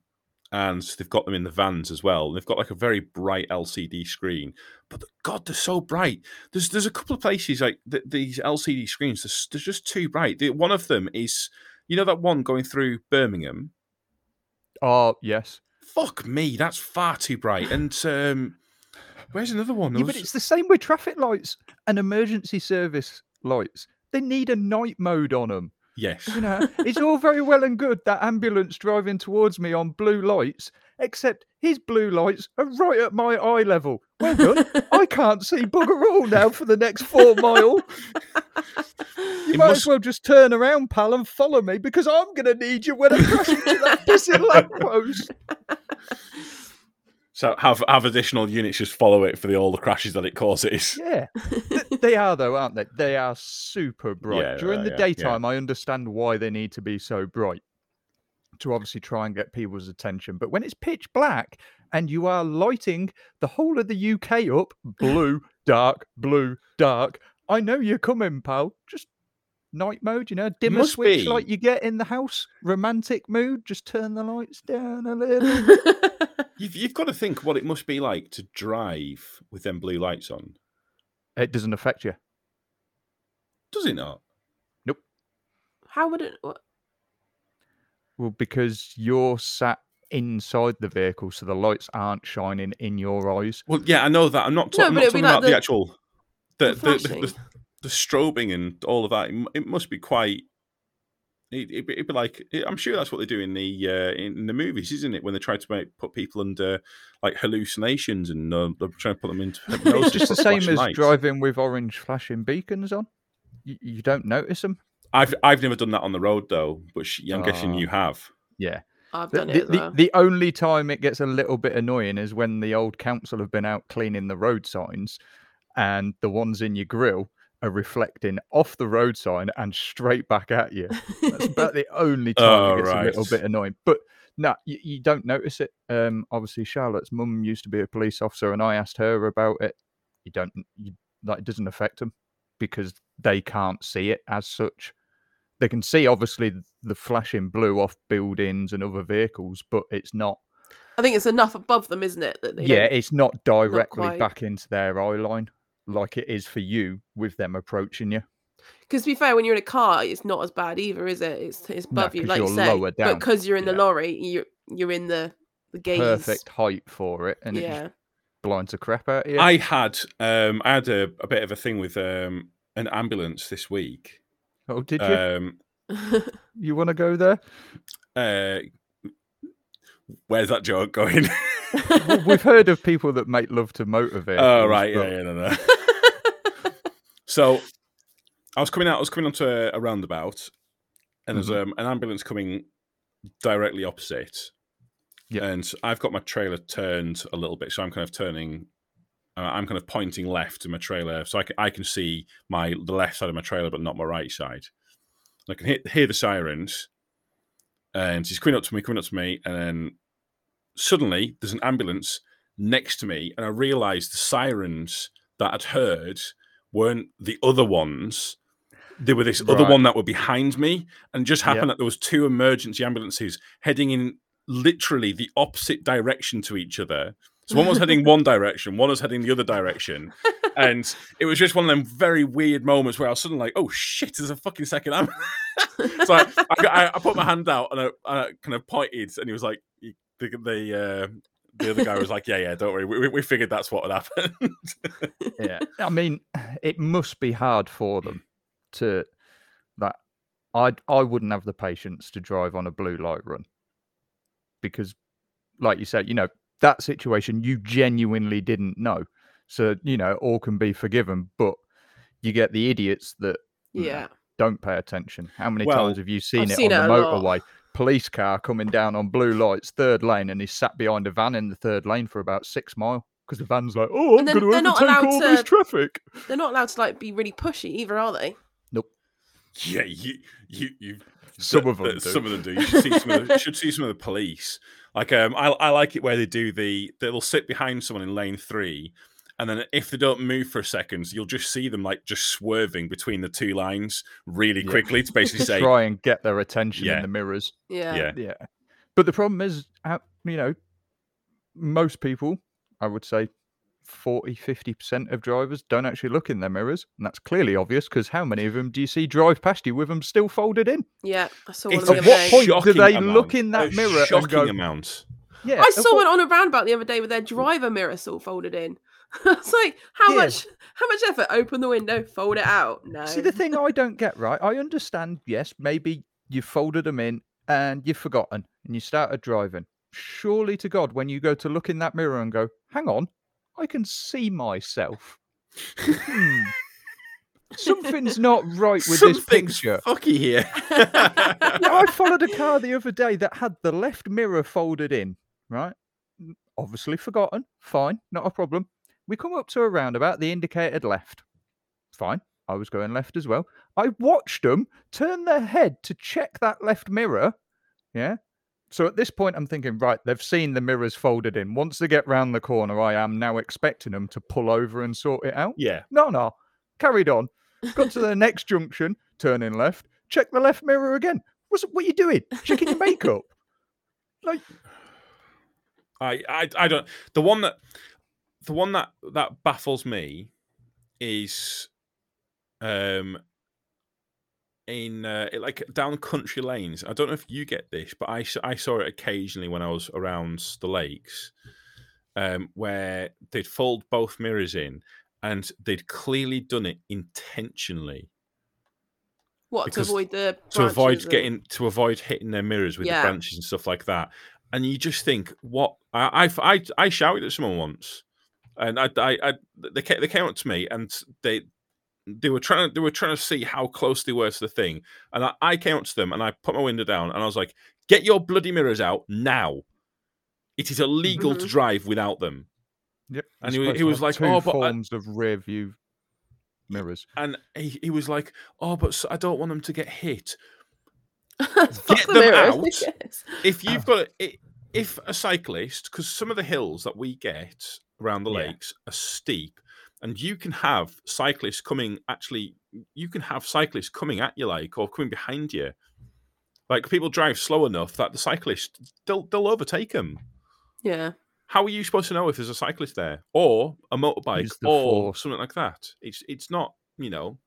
and they've got them in the vans as well. They've got like a very bright LCD screen, but the- God, they're so bright. There's there's a couple of places like th- these LCD screens. They're, they're just too bright. The, one of them is, you know, that one going through Birmingham. Oh, yes. Fuck me, that's far too bright. And um, where's another one? Yeah, but it's the same with traffic lights and emergency service lights. They need a night mode on them. yes. You know, it's all very well and good that ambulance driving towards me on blue lights, except his blue lights are right at my eye level. Well done. I can't see bugger all now for the next four mile. You It might must- as well just turn around, pal, and follow me because I'm going to need you when I crash into that pissing lamppost. So have have additional units just follow it for the all the crashes that it causes. Yeah, Th- they are though, aren't they? They are super bright. Yeah, During uh, the yeah, yeah. daytime, I understand why they need to be so bright. To obviously try and get people's attention. But when it's pitch black and you are lighting the whole of the UK up blue, dark, blue, dark, I know you're coming, pal. Just night mode, you know, dimmer Must switch be. like you get in the house, romantic mood. Just turn the lights down a little. You've, you've got to think what it must be like to drive with them blue lights on. it doesn't affect you. Does it not? Nope. How would it? What? Well, because you're sat inside the vehicle, so the lights aren't shining in your eyes. Well, yeah, I know that. I'm not, ta- No, I'm not talking like about the, the- actual the the the, the, the, the strobing and all of that. It, it must be quite. It, it'd, be, it'd be like I'm sure that's what they do in the uh, in the movies, isn't it? When they try to make, put people under like hallucinations and uh, they're trying to put them into hypnosis. just the same as lights. driving with orange flashing beacons on. You, you don't notice them. I've I've never done that on the road though, but sh- I'm guessing Ah. you have. Yeah. I've The, done the, it as the, the only time it gets a little bit annoying is when the old council have been out cleaning the road signs and the ones in your grill are reflecting off the road sign and straight back at you. That's about the only time Oh, it gets a little bit annoying. But no, you, you don't notice it. Um, obviously, Charlotte's mum used to be a police officer, and I asked her about it. You don't, you, like, it doesn't affect them because they can't see it as such. They can see obviously the flashing blue off buildings and other vehicles, but it's not. I think it's enough above them, isn't it? That Yeah, it's not directly quite. back into their eye line like it is for you with them approaching you. Because to be fair, when you're in a car, it's not as bad either, is it? It's it's No, above you, 'cause like you you're say. lower But because you're in the lorry, you're you're in the the gaze. Perfect height for it, and it yeah. just blinds the crap out of you. I had um I had a, a bit of a thing with um an ambulance this week. Oh, did you? Um you want to go there? uh where's that joke going? well, we've heard of people that make love to motor vehicles. oh right, yeah, but yeah, no, no. So I was coming out, I was coming onto a, a roundabout, and there's um, an ambulance coming directly opposite. Yeah. And I've got my trailer turned a little bit, so I'm kind of turning. Uh, I'm kind of pointing left to my trailer, so I can I can see my the left side of my trailer, but not my right side. I can hear, hear the sirens, and she's coming up to me, coming up to me, and then suddenly there's an ambulance next to me, and I realise the sirens that I'd heard weren't the other ones. They were this other one that were behind me, and just happened Yeah. that there was two emergency ambulances heading in literally the opposite direction to each other. So one was heading one direction, one was heading the other direction, and it was just one of them very weird moments where I was suddenly like, "Oh shit, there's a fucking second ambulance!" so I, I, I, put my hand out and I, I kind of pointed, and he was like, the the, uh, the other guy was like, "Yeah, yeah, don't worry, we, we- we figured that's what had happened." yeah, I mean, it must be hard for them to that. I I wouldn't have the patience to drive on a blue light run because, like you said, you know that situation you genuinely didn't know, so you know all can be forgiven, but you get the idiots that yeah. don't pay attention. How many Well, times have you seen it seen on it the a lot. motorway? Police car coming down on blue lights, third lane, and he's sat behind a van in the third lane for about six mile because the van's like, "Oh, I'm And then going to they're not overtake allowed all this traffic." They're not allowed to like be really pushy either, are they? Nope. Yeah, you you you. Some of them. do. Some of them do. You should see some of the, should see some of the police. Like um, I I like it where they do the they'll sit behind someone in lane three, and then if they don't move for a second, you'll just see them like just swerving between the two lines really Yeah. quickly to basically say, Try and get their attention Yeah. in the mirrors. Yeah. yeah, Yeah, but the problem is, how- you know, most people, I would say, 40 50% of drivers don't actually look in their mirrors, and that's clearly obvious because how many of them do you see drive past you with them still folded in? Yeah. I saw one at the what day. point do they amount, look in that a mirror and Shocking go, amount. Yeah, I saw what- one on a roundabout the other day with their driver mirror still folded in. it's like how Yeah. much how much effort? Open the window, fold it out. No. See, the thing I don't get right, I understand, yes, maybe you folded them in and you've forgotten and you started driving. Surely to God, when you go to look in that mirror and go, hang on, I can see myself. Hmm. Something's not right with this Something's picture. fucky here. Yeah, I followed a car the other day that had the left mirror folded in, right? Obviously forgotten. Fine, not a problem. We come up to a roundabout, the indicated left. Fine. I was going left as well. I watched them turn their head to check that left mirror. Yeah. So at this point, I'm thinking, right, they've seen the mirrors folded in. Once they get round the corner, I am now expecting them to pull over and sort it out. Yeah. No, no. Carried on. Got to the next junction, turning left, check the left mirror again. What's what are you doing? Checking your makeup? Like, I, I I don't the one that the one that that baffles me is um in uh, like down country lanes. I don't know if you get this, but I, I saw it occasionally when I was around the lakes, um, where they'd fold both mirrors in, and they'd clearly done it intentionally What to avoid the to avoid and- getting to avoid hitting their mirrors with Yeah. the branches and stuff like that. And you just think, what? I I I, I shouted at someone once, and I I, I they they came up to me and they they were trying to they were trying to see how close they were to the thing, and I, I came up to them and I put my window down and I was like, "Get your bloody mirrors out now! It is illegal to Mhm. drive without them." yep. And he he was like, two "Oh, but I- forms of rear view mirrors. And he, he was like, "Oh, but I don't want them to get hit." Get the them mirrors, out. if you've got a, if a cyclist because some of the hills that we get around the Yeah. lakes are steep and you can have cyclists coming actually you can have cyclists coming at you like or coming behind you like people drive slow enough that the cyclist they'll, they'll overtake them Yeah. how are you supposed to know if there's a cyclist there or a motorbike or force. something like that it's it's not you know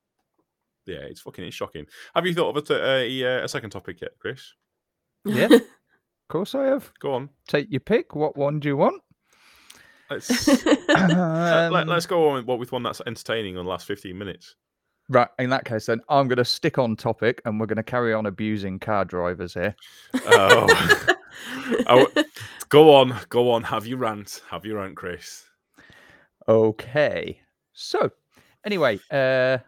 yeah it's fucking it's shocking have you thought of a, t- a, uh, a second topic yet chris Yeah. Of course, I have. go on Take your pick. What one do you want? Let's Uh, let, Um, us go on with, with one that's entertaining on the last 15 minutes. Right. In that case, then I'm going to stick on topic, and we're going to carry on abusing car drivers here. Oh. Oh, go on, go on. Have your rant? Have your rant, Chris? Okay. So, anyway, uh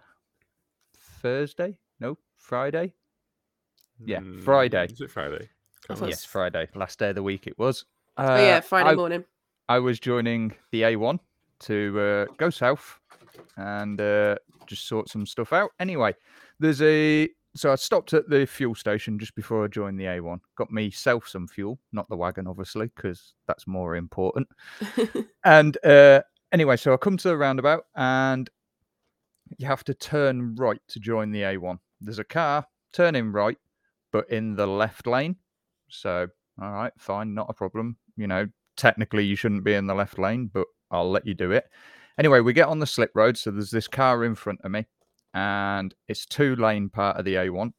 Thursday? No, Friday. Yeah, Mm, Friday. Is it Friday? I Can't thought remember. Yes, Friday. Last day of the week it was. Uh, oh yeah, Friday I, morning. I was joining the A1 to uh, go south and uh, just sort some stuff out. Anyway, there's a so I stopped at the fuel station just before I joined the A1. Got myself some fuel, not the wagon, obviously, because that's more important. And uh, anyway, so I come to the roundabout and you have to turn right to join the A1. There's a car turning right, but in the left lane. So, all right, fine, not a problem. You know, technically you shouldn't be in the left lane, but I'll let you do it. Anyway, we get on the slip road. So there's this car in front of me, and it's two lane part of the A1.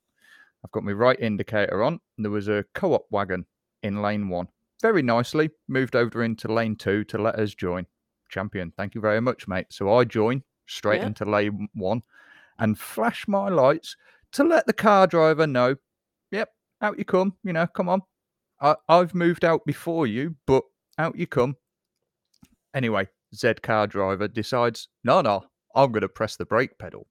I've got my right indicator on. And there was a co op wagon in lane one. Very nicely moved over into lane two to let us join. Champion, thank you very much, mate. So I join straight Yeah. into lane one and flash my lights to let the car driver know, yep, out you come. You know, come on. I, I've moved out before you, but out you come. Anyway, Z car driver decides, no, no, I'm going to press the brake pedal.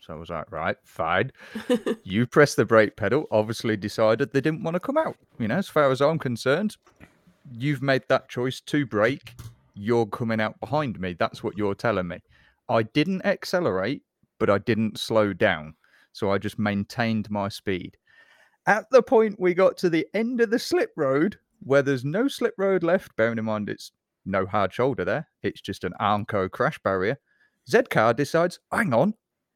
So I was like, right, fine. you press the brake pedal, obviously decided they didn't want to come out. You know, as far as I'm concerned, you've made that choice to brake. You're coming out behind me. That's what you're telling me. I didn't accelerate, but I didn't slow down. So I just maintained my speed. At the point we got to the end of the slip road, where there's no slip road left, bearing in mind it's no hard shoulder there, it's just an Armco crash barrier. Z car decides, hang on,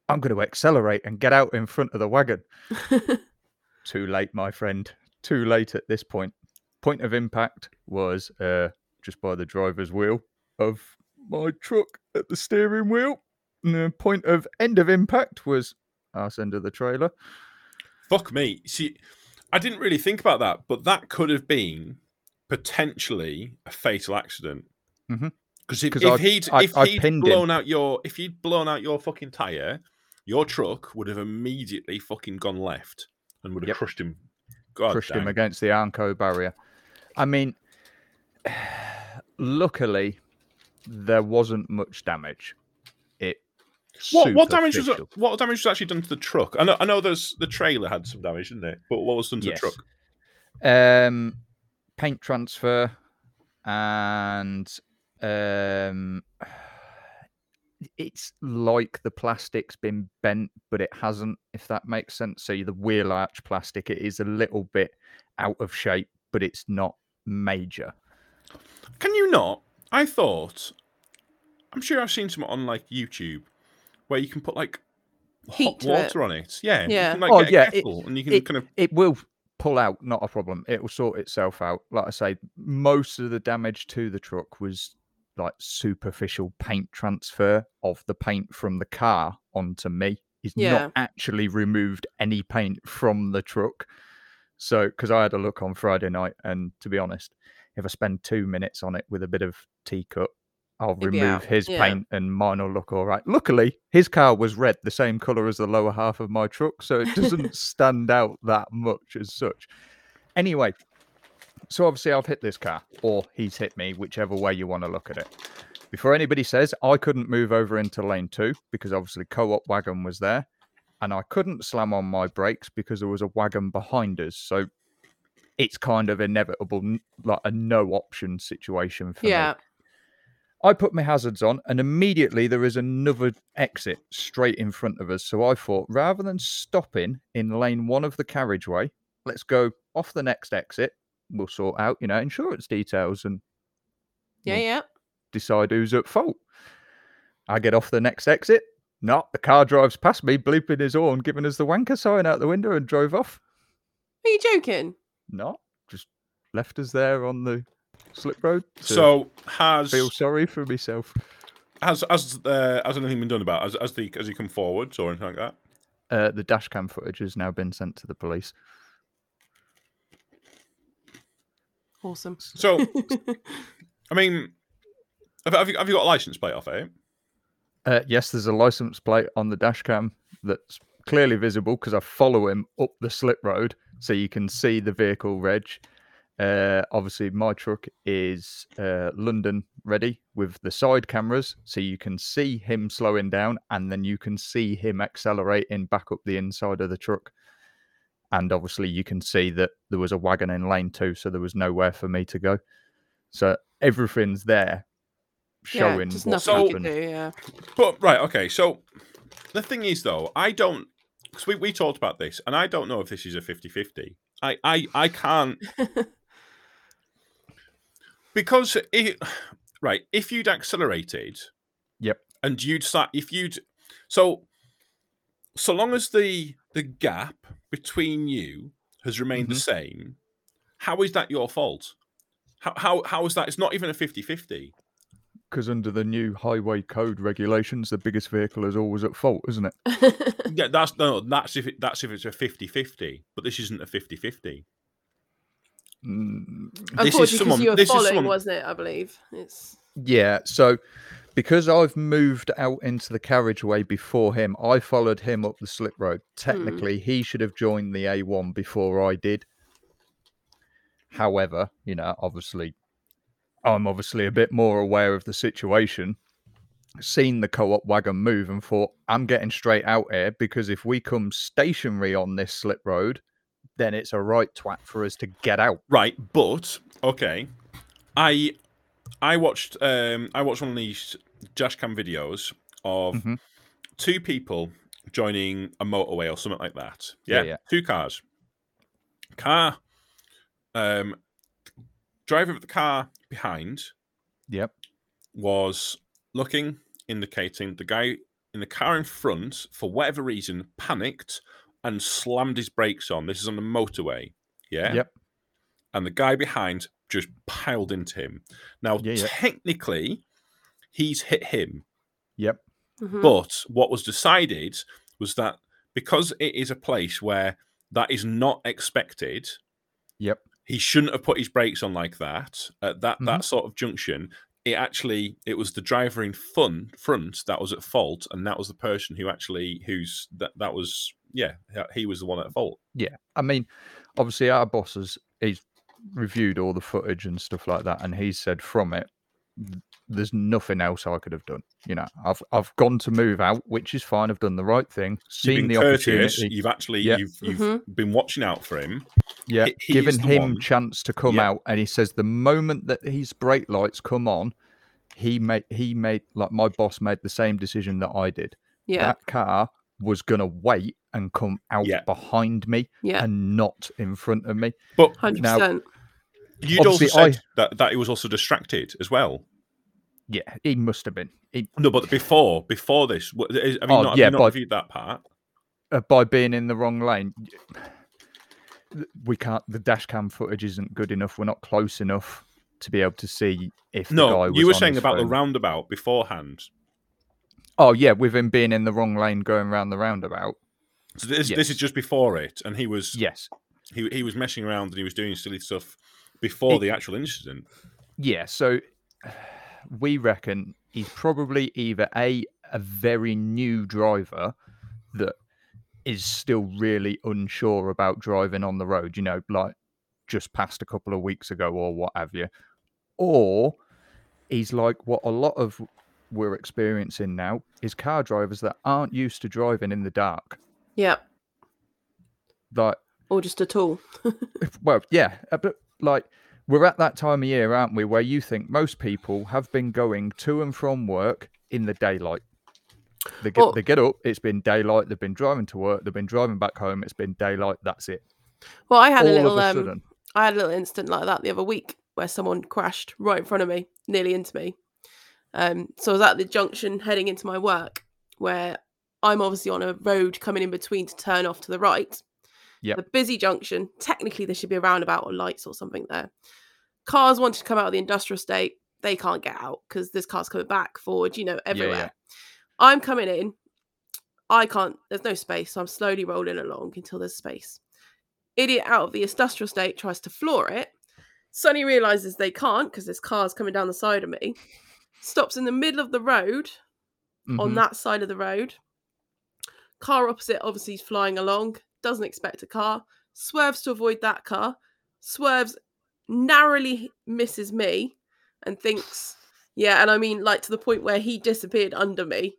I'm going to accelerate and get out in front of the wagon. Too late, my friend. Too late at this point. Point of impact was uh, just by the driver's wheel of my truck at the steering wheel. And the point of end of impact was arse end of the trailer. Fuck me. See, I didn't really think about that, but that could have been potentially a fatal accident. Mm-hmm. Because if, 'Cause if I- he'd I- if I he'd pinned him. blown out your if he'd blown out your fucking tire, your truck would have immediately fucking gone left and would have Yep. crushed him. God crushed him against the Armco barrier. I mean, luckily, there wasn't much damage. What what damage was what damage was actually done to the truck? I know I know there's the trailer had some damage, didn't it? But what was done to Yes. the truck? Um, paint transfer and um, it's like the plastic's been bent, but it hasn't. If that makes sense. So the wheel arch plastic, it is a little bit out of shape, but it's not major. Can you not? I thought. I'm sure I've seen some on like YouTube where you can put like Heat hot to it. water on it. Yeah. Yeah. You can, like, Oh, get a yeah, it- and you can it- kind of. It will pull out, not a problem. It will sort itself out. Like I say, most of the damage to the truck was like superficial paint transfer of the paint from the car onto me. He's Yeah. not actually removed any paint from the truck. So, because I had a look on Friday night, and to be honest, if I spend two minutes on it with a bit of T-Cut, I'll remove his yeah. paint and mine will look all right. Luckily, his car was red, the same color as the lower half of my truck, so it doesn't stand out that much as such. Anyway, so obviously I've hit this car, or he's hit me, whichever way you want to look at it. Before anybody says, I couldn't move over into lane two because obviously co-op wagon was there, and I couldn't slam on my brakes because there was a wagon behind us. So it's kind of inevitable, like a no option situation for me. I put my hazards on, and immediately there is another exit straight in front of us. So I thought, rather than stopping in lane one of the carriageway, let's go off the next exit. We'll sort out, you know, insurance details and Yeah. Well, Yeah. decide who's at fault. I get off the next exit. No, the car drives past me, bleeping his horn, giving us the wanker sign out the window, and drove off. Are you joking? No, just left us there on the slip road. to So has feel sorry for myself. has has uh, has anything been done about as as the as he come forwards or anything like that? Uh, the dash cam footage has now been sent to the police. Awesome. So I mean, have, have you have you got a license plate off it? Uh, yes, there's a license plate on the dash cam that's clearly visible because I follow him up the slip road so you can see the vehicle reg. Uh, obviously, my truck is uh, London ready with the side cameras so you can see him slowing down and then you can see him accelerating back up the inside of the truck. And obviously, you can see that there was a wagon in lane two, so there was nowhere for me to go. So everything's there showing Just what's nothing you happened. can do. Yeah. But right, okay. So the thing is, though, I don't. Because we, we talked about this, and I don't know if this is a 50-50. I I I can't because it right. If you'd accelerated, Yep. and you'd start if you'd so so long as the the gap between you has remained the mm-hmm. same, how is that your fault? How how how is that? It's not even a 50-50. because under the new highway code regulations, the biggest vehicle is always at fault, isn't it? Yeah, that's no, that's if it, that's if it's a 50-50, but this isn't a 50-50. This is because someone- you were this is following, someone- wasn't it? I believe it's. Yeah, so because I've moved out into the carriageway before him, I followed him up the slip road. Hmm. Technically, he should have joined the A1 before I did. However, you know, obviously, I'm obviously a bit more aware of the situation. Seen the co op wagon move and thought, I'm getting straight out here because if we come stationary on this slip road, then it's a right twat for us to get out. Right, but okay, I I watched um I watched one of these dashcam videos of Mhm. two people joining a motorway or something like that. Yeah, Yeah, yeah. two cars. Car, um, driver of the car behind Yep. was looking, indicating the guy in the car in front, for whatever reason, panicked and slammed his brakes on. This is on the motorway. Yeah. Yep. And the guy behind just piled into him. Now, Yeah, yeah. technically, he's hit him. Yep. Mhm. But what was decided was that because it is a place where that is not expected, Yep. he shouldn't have put his brakes on like that at that Mm-hmm. that sort of junction. It actually it was the driver in fun front that was at fault, and that was the person who actually who's that that was yeah he was the one at fault. Yeah, I mean, obviously our boss has he's reviewed all the footage and stuff like that, and he said from it, there's nothing else I could have done. You know, I've I've gone to move out, which is fine. I've done the right thing. You've Seen been the courteous. opportunity. You've actually Yeah. you've you've Mhm. been watching out for him. yeah, he- he given him one- chance to come Yeah. out, and he says the moment that his brake lights come on, he made he made like my boss made the same decision that I did. yeah. That car was gonna wait and come out Yeah. behind me Yeah. and not in front of me. But Hundred now- percent. You'd also said that, that he was also distracted as well. Yeah, he must have been. He, No, but before before this, have you Oh, not, have yeah, you not but- reviewed that part? uh, by being in the wrong lane. We can't. The dash cam footage isn't good enough. We're not close enough to be able to see if the guy No, you were saying about the roundabout beforehand. Oh yeah, with him being in the wrong lane going round the roundabout. So this, Yes. this is just before it, and he was Yes. he he was messing around and he was doing silly stuff before It- the actual incident. Yeah. So we reckon he's probably either a a very new driver that is still really unsure about driving on the road. You know, like just passed a couple of weeks ago or what have you, or he's like what a lot of we're experiencing now is car drivers that aren't used to driving in the dark. Yeah. Like Or just at all. well, yeah, uh, but like we're at that time of year, aren't we, where you think most people have been going to and from work in the daylight. They get, Well- they get up, it's been daylight, they've been driving to work, they've been driving back home, it's been daylight, that's it. Well, I had All a little a um. I had a little incident like that the other week where someone crashed right in front of me, nearly into me. Um, so I was at the junction heading into my work, where I'm obviously on a road coming in between to turn off to the right. Yep. The busy junction. Technically, there should be a roundabout or lights or something there. Cars wanted to come out of the industrial estate. They can't get out because there's cars coming back, forward, you know, everywhere. I'm coming in. I can't. There's no space, so I'm slowly rolling along until there's space. Idiot out of the industrial estate tries to floor it. Sonny realizes they can't because there's cars coming down the side of me. Stops in the middle of the road on Mhm. that side of the road. Car opposite obviously is flying along, doesn't expect a car, swerves to avoid that car, swerves, narrowly misses me, and thinks, yeah, and I mean, like to the point where he disappeared under me.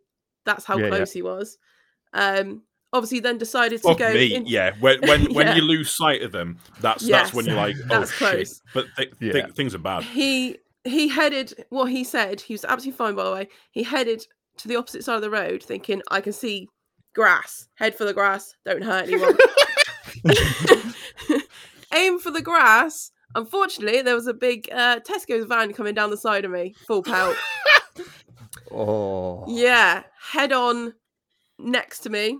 That's how Yeah, yeah. close he was. Um, obviously, then decided to Fuck go. me, in- yeah. When when, when you lose sight of them, that's that's when you're like, oh shit. close. But th- Yeah. th- things are bad. he he headed what he said he was absolutely fine by the way he headed to the opposite side of the road thinking i can see grass. Head for the grass. Don't hurt anyone. Aim for the grass. Unfortunately there was a big uh, tesco's van coming down the side of me. Full pelt Oh. yeah. Head on next to me.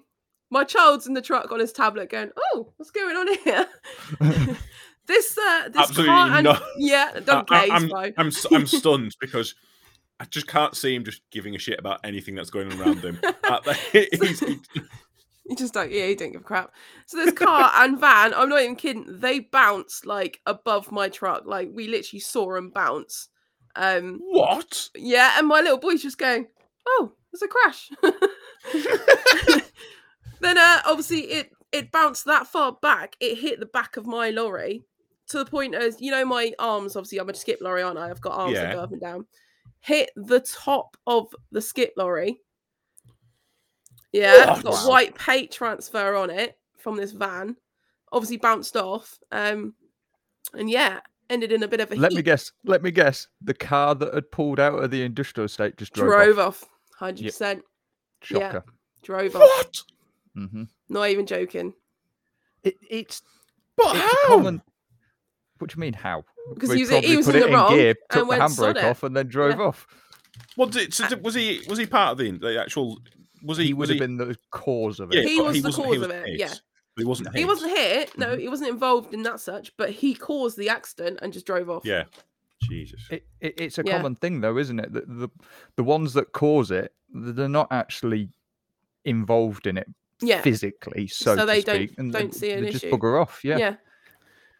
My child's in the truck on his tablet going oh what's going on here? This uh this Absolutely car and not. yeah don't I, care he's am fine. I'm s- I'm stunned because I just can't see him just giving a shit about anything that's going on around him. You just don't, yeah, you don't give a crap. So this car and van, I'm not even kidding, they bounced like above my truck. Like we literally saw them bounce. Um, what? yeah, and my little boy's just going, "Oh, there's a crash." then, uh, obviously, it it bounced that far back. It hit the back of my lorry to the point as you know, my arms. Obviously, I'm a skip lorry, aren't I? I've got arms that go up and down. Hit the top of the skip lorry. Yeah, What? got white paint transfer on it from this van. Obviously, bounced off. Um, and yeah, ended in a bit of a Let heat. me guess. Let me guess. The car that had pulled out of the industrial estate just drove, drove off. off. Hundred percent Shocker. drove off. What? Mm-hmm. Not even joking. It, it's But it's how? common. What do you mean? How? Because he was- he probably was put in it the in wrong gear, and took the handbrake off, and then drove Yeah. off. What did, so did- was he? Was he part of the, the actual? Was he? He would have been the cause of it. Yeah, He but was the cause was of it, hit. yeah. He wasn't. He wasn't hit. No, mm-hmm. he wasn't involved in that such, but he caused the accident and just drove off. Yeah. Jesus. It, it, it's a Yeah. common thing, though, isn't it? The, the the ones that cause it, they're not actually involved in it Yeah. physically, so, So to they don't- and don't they- see an they just bugger off. Yeah. yeah.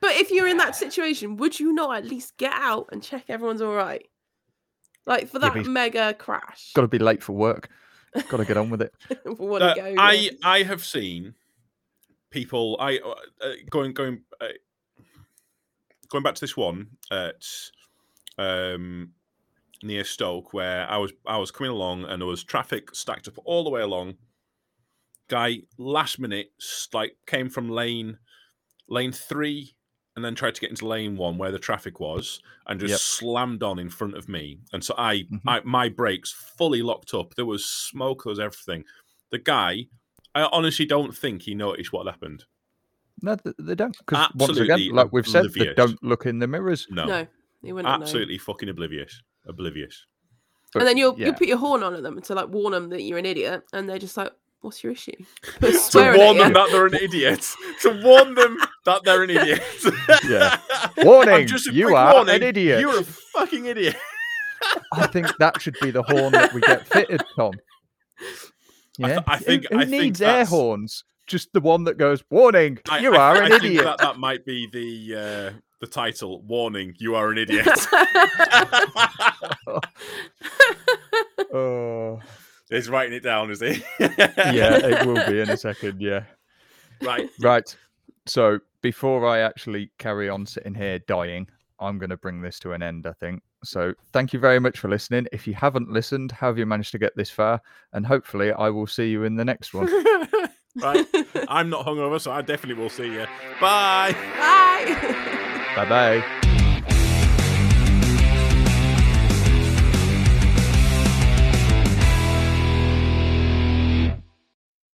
But if you're in that situation, would you not at least get out and check everyone's all right? Like for Yeah, that but mega crash. Got to be late for work. Got to get on with it. for what Uh, to go. I. I have seen people. I uh, uh, going going uh, going back to this one at um, near Stoke where I was I was coming along and there was traffic stacked up all the way along. Guy last minute s- like came from lane lane three and then tried to get into lane one where the traffic was and just Yep. slammed on in front of me. And so I, Mhm. I my brakes fully locked up. There was smoke, there was everything. The guy, I honestly don't think he noticed what happened. No, they don't. Because once Absolutely again, like we've said, they don't look in the mirrors. No, No, you wouldn't know. absolutely fucking oblivious. Oblivious. But, And then you'll yeah. you put your horn on at them to like warn them that you're an idiot, and they're just like, "What's your issue?" To warn them that they're an idiot. to warn them that they're an idiot. Yeah. Warning, just you are warning, an idiot. You're a fucking idiot. I think that should be the horn that we get fitted, Tom. I Yeah, th- I Who- think- who, I think needs air that's- horns. Just the one that goes, "Warning, I- you I- are I an think idiot." That, that might be the uh, the title. Warning, you are an idiot. Oh, He's writing it down, is he? yeah, it will be in a second. Yeah, Right. right. So before I actually carry on sitting here dying, I'm going to bring this to an end. I think. So thank you very much for listening. If you haven't listened, how have you managed to get this far? And hopefully, I will see you in the next one. right. I'm not hungover, so I definitely will see you. Bye. Bye. bye bye.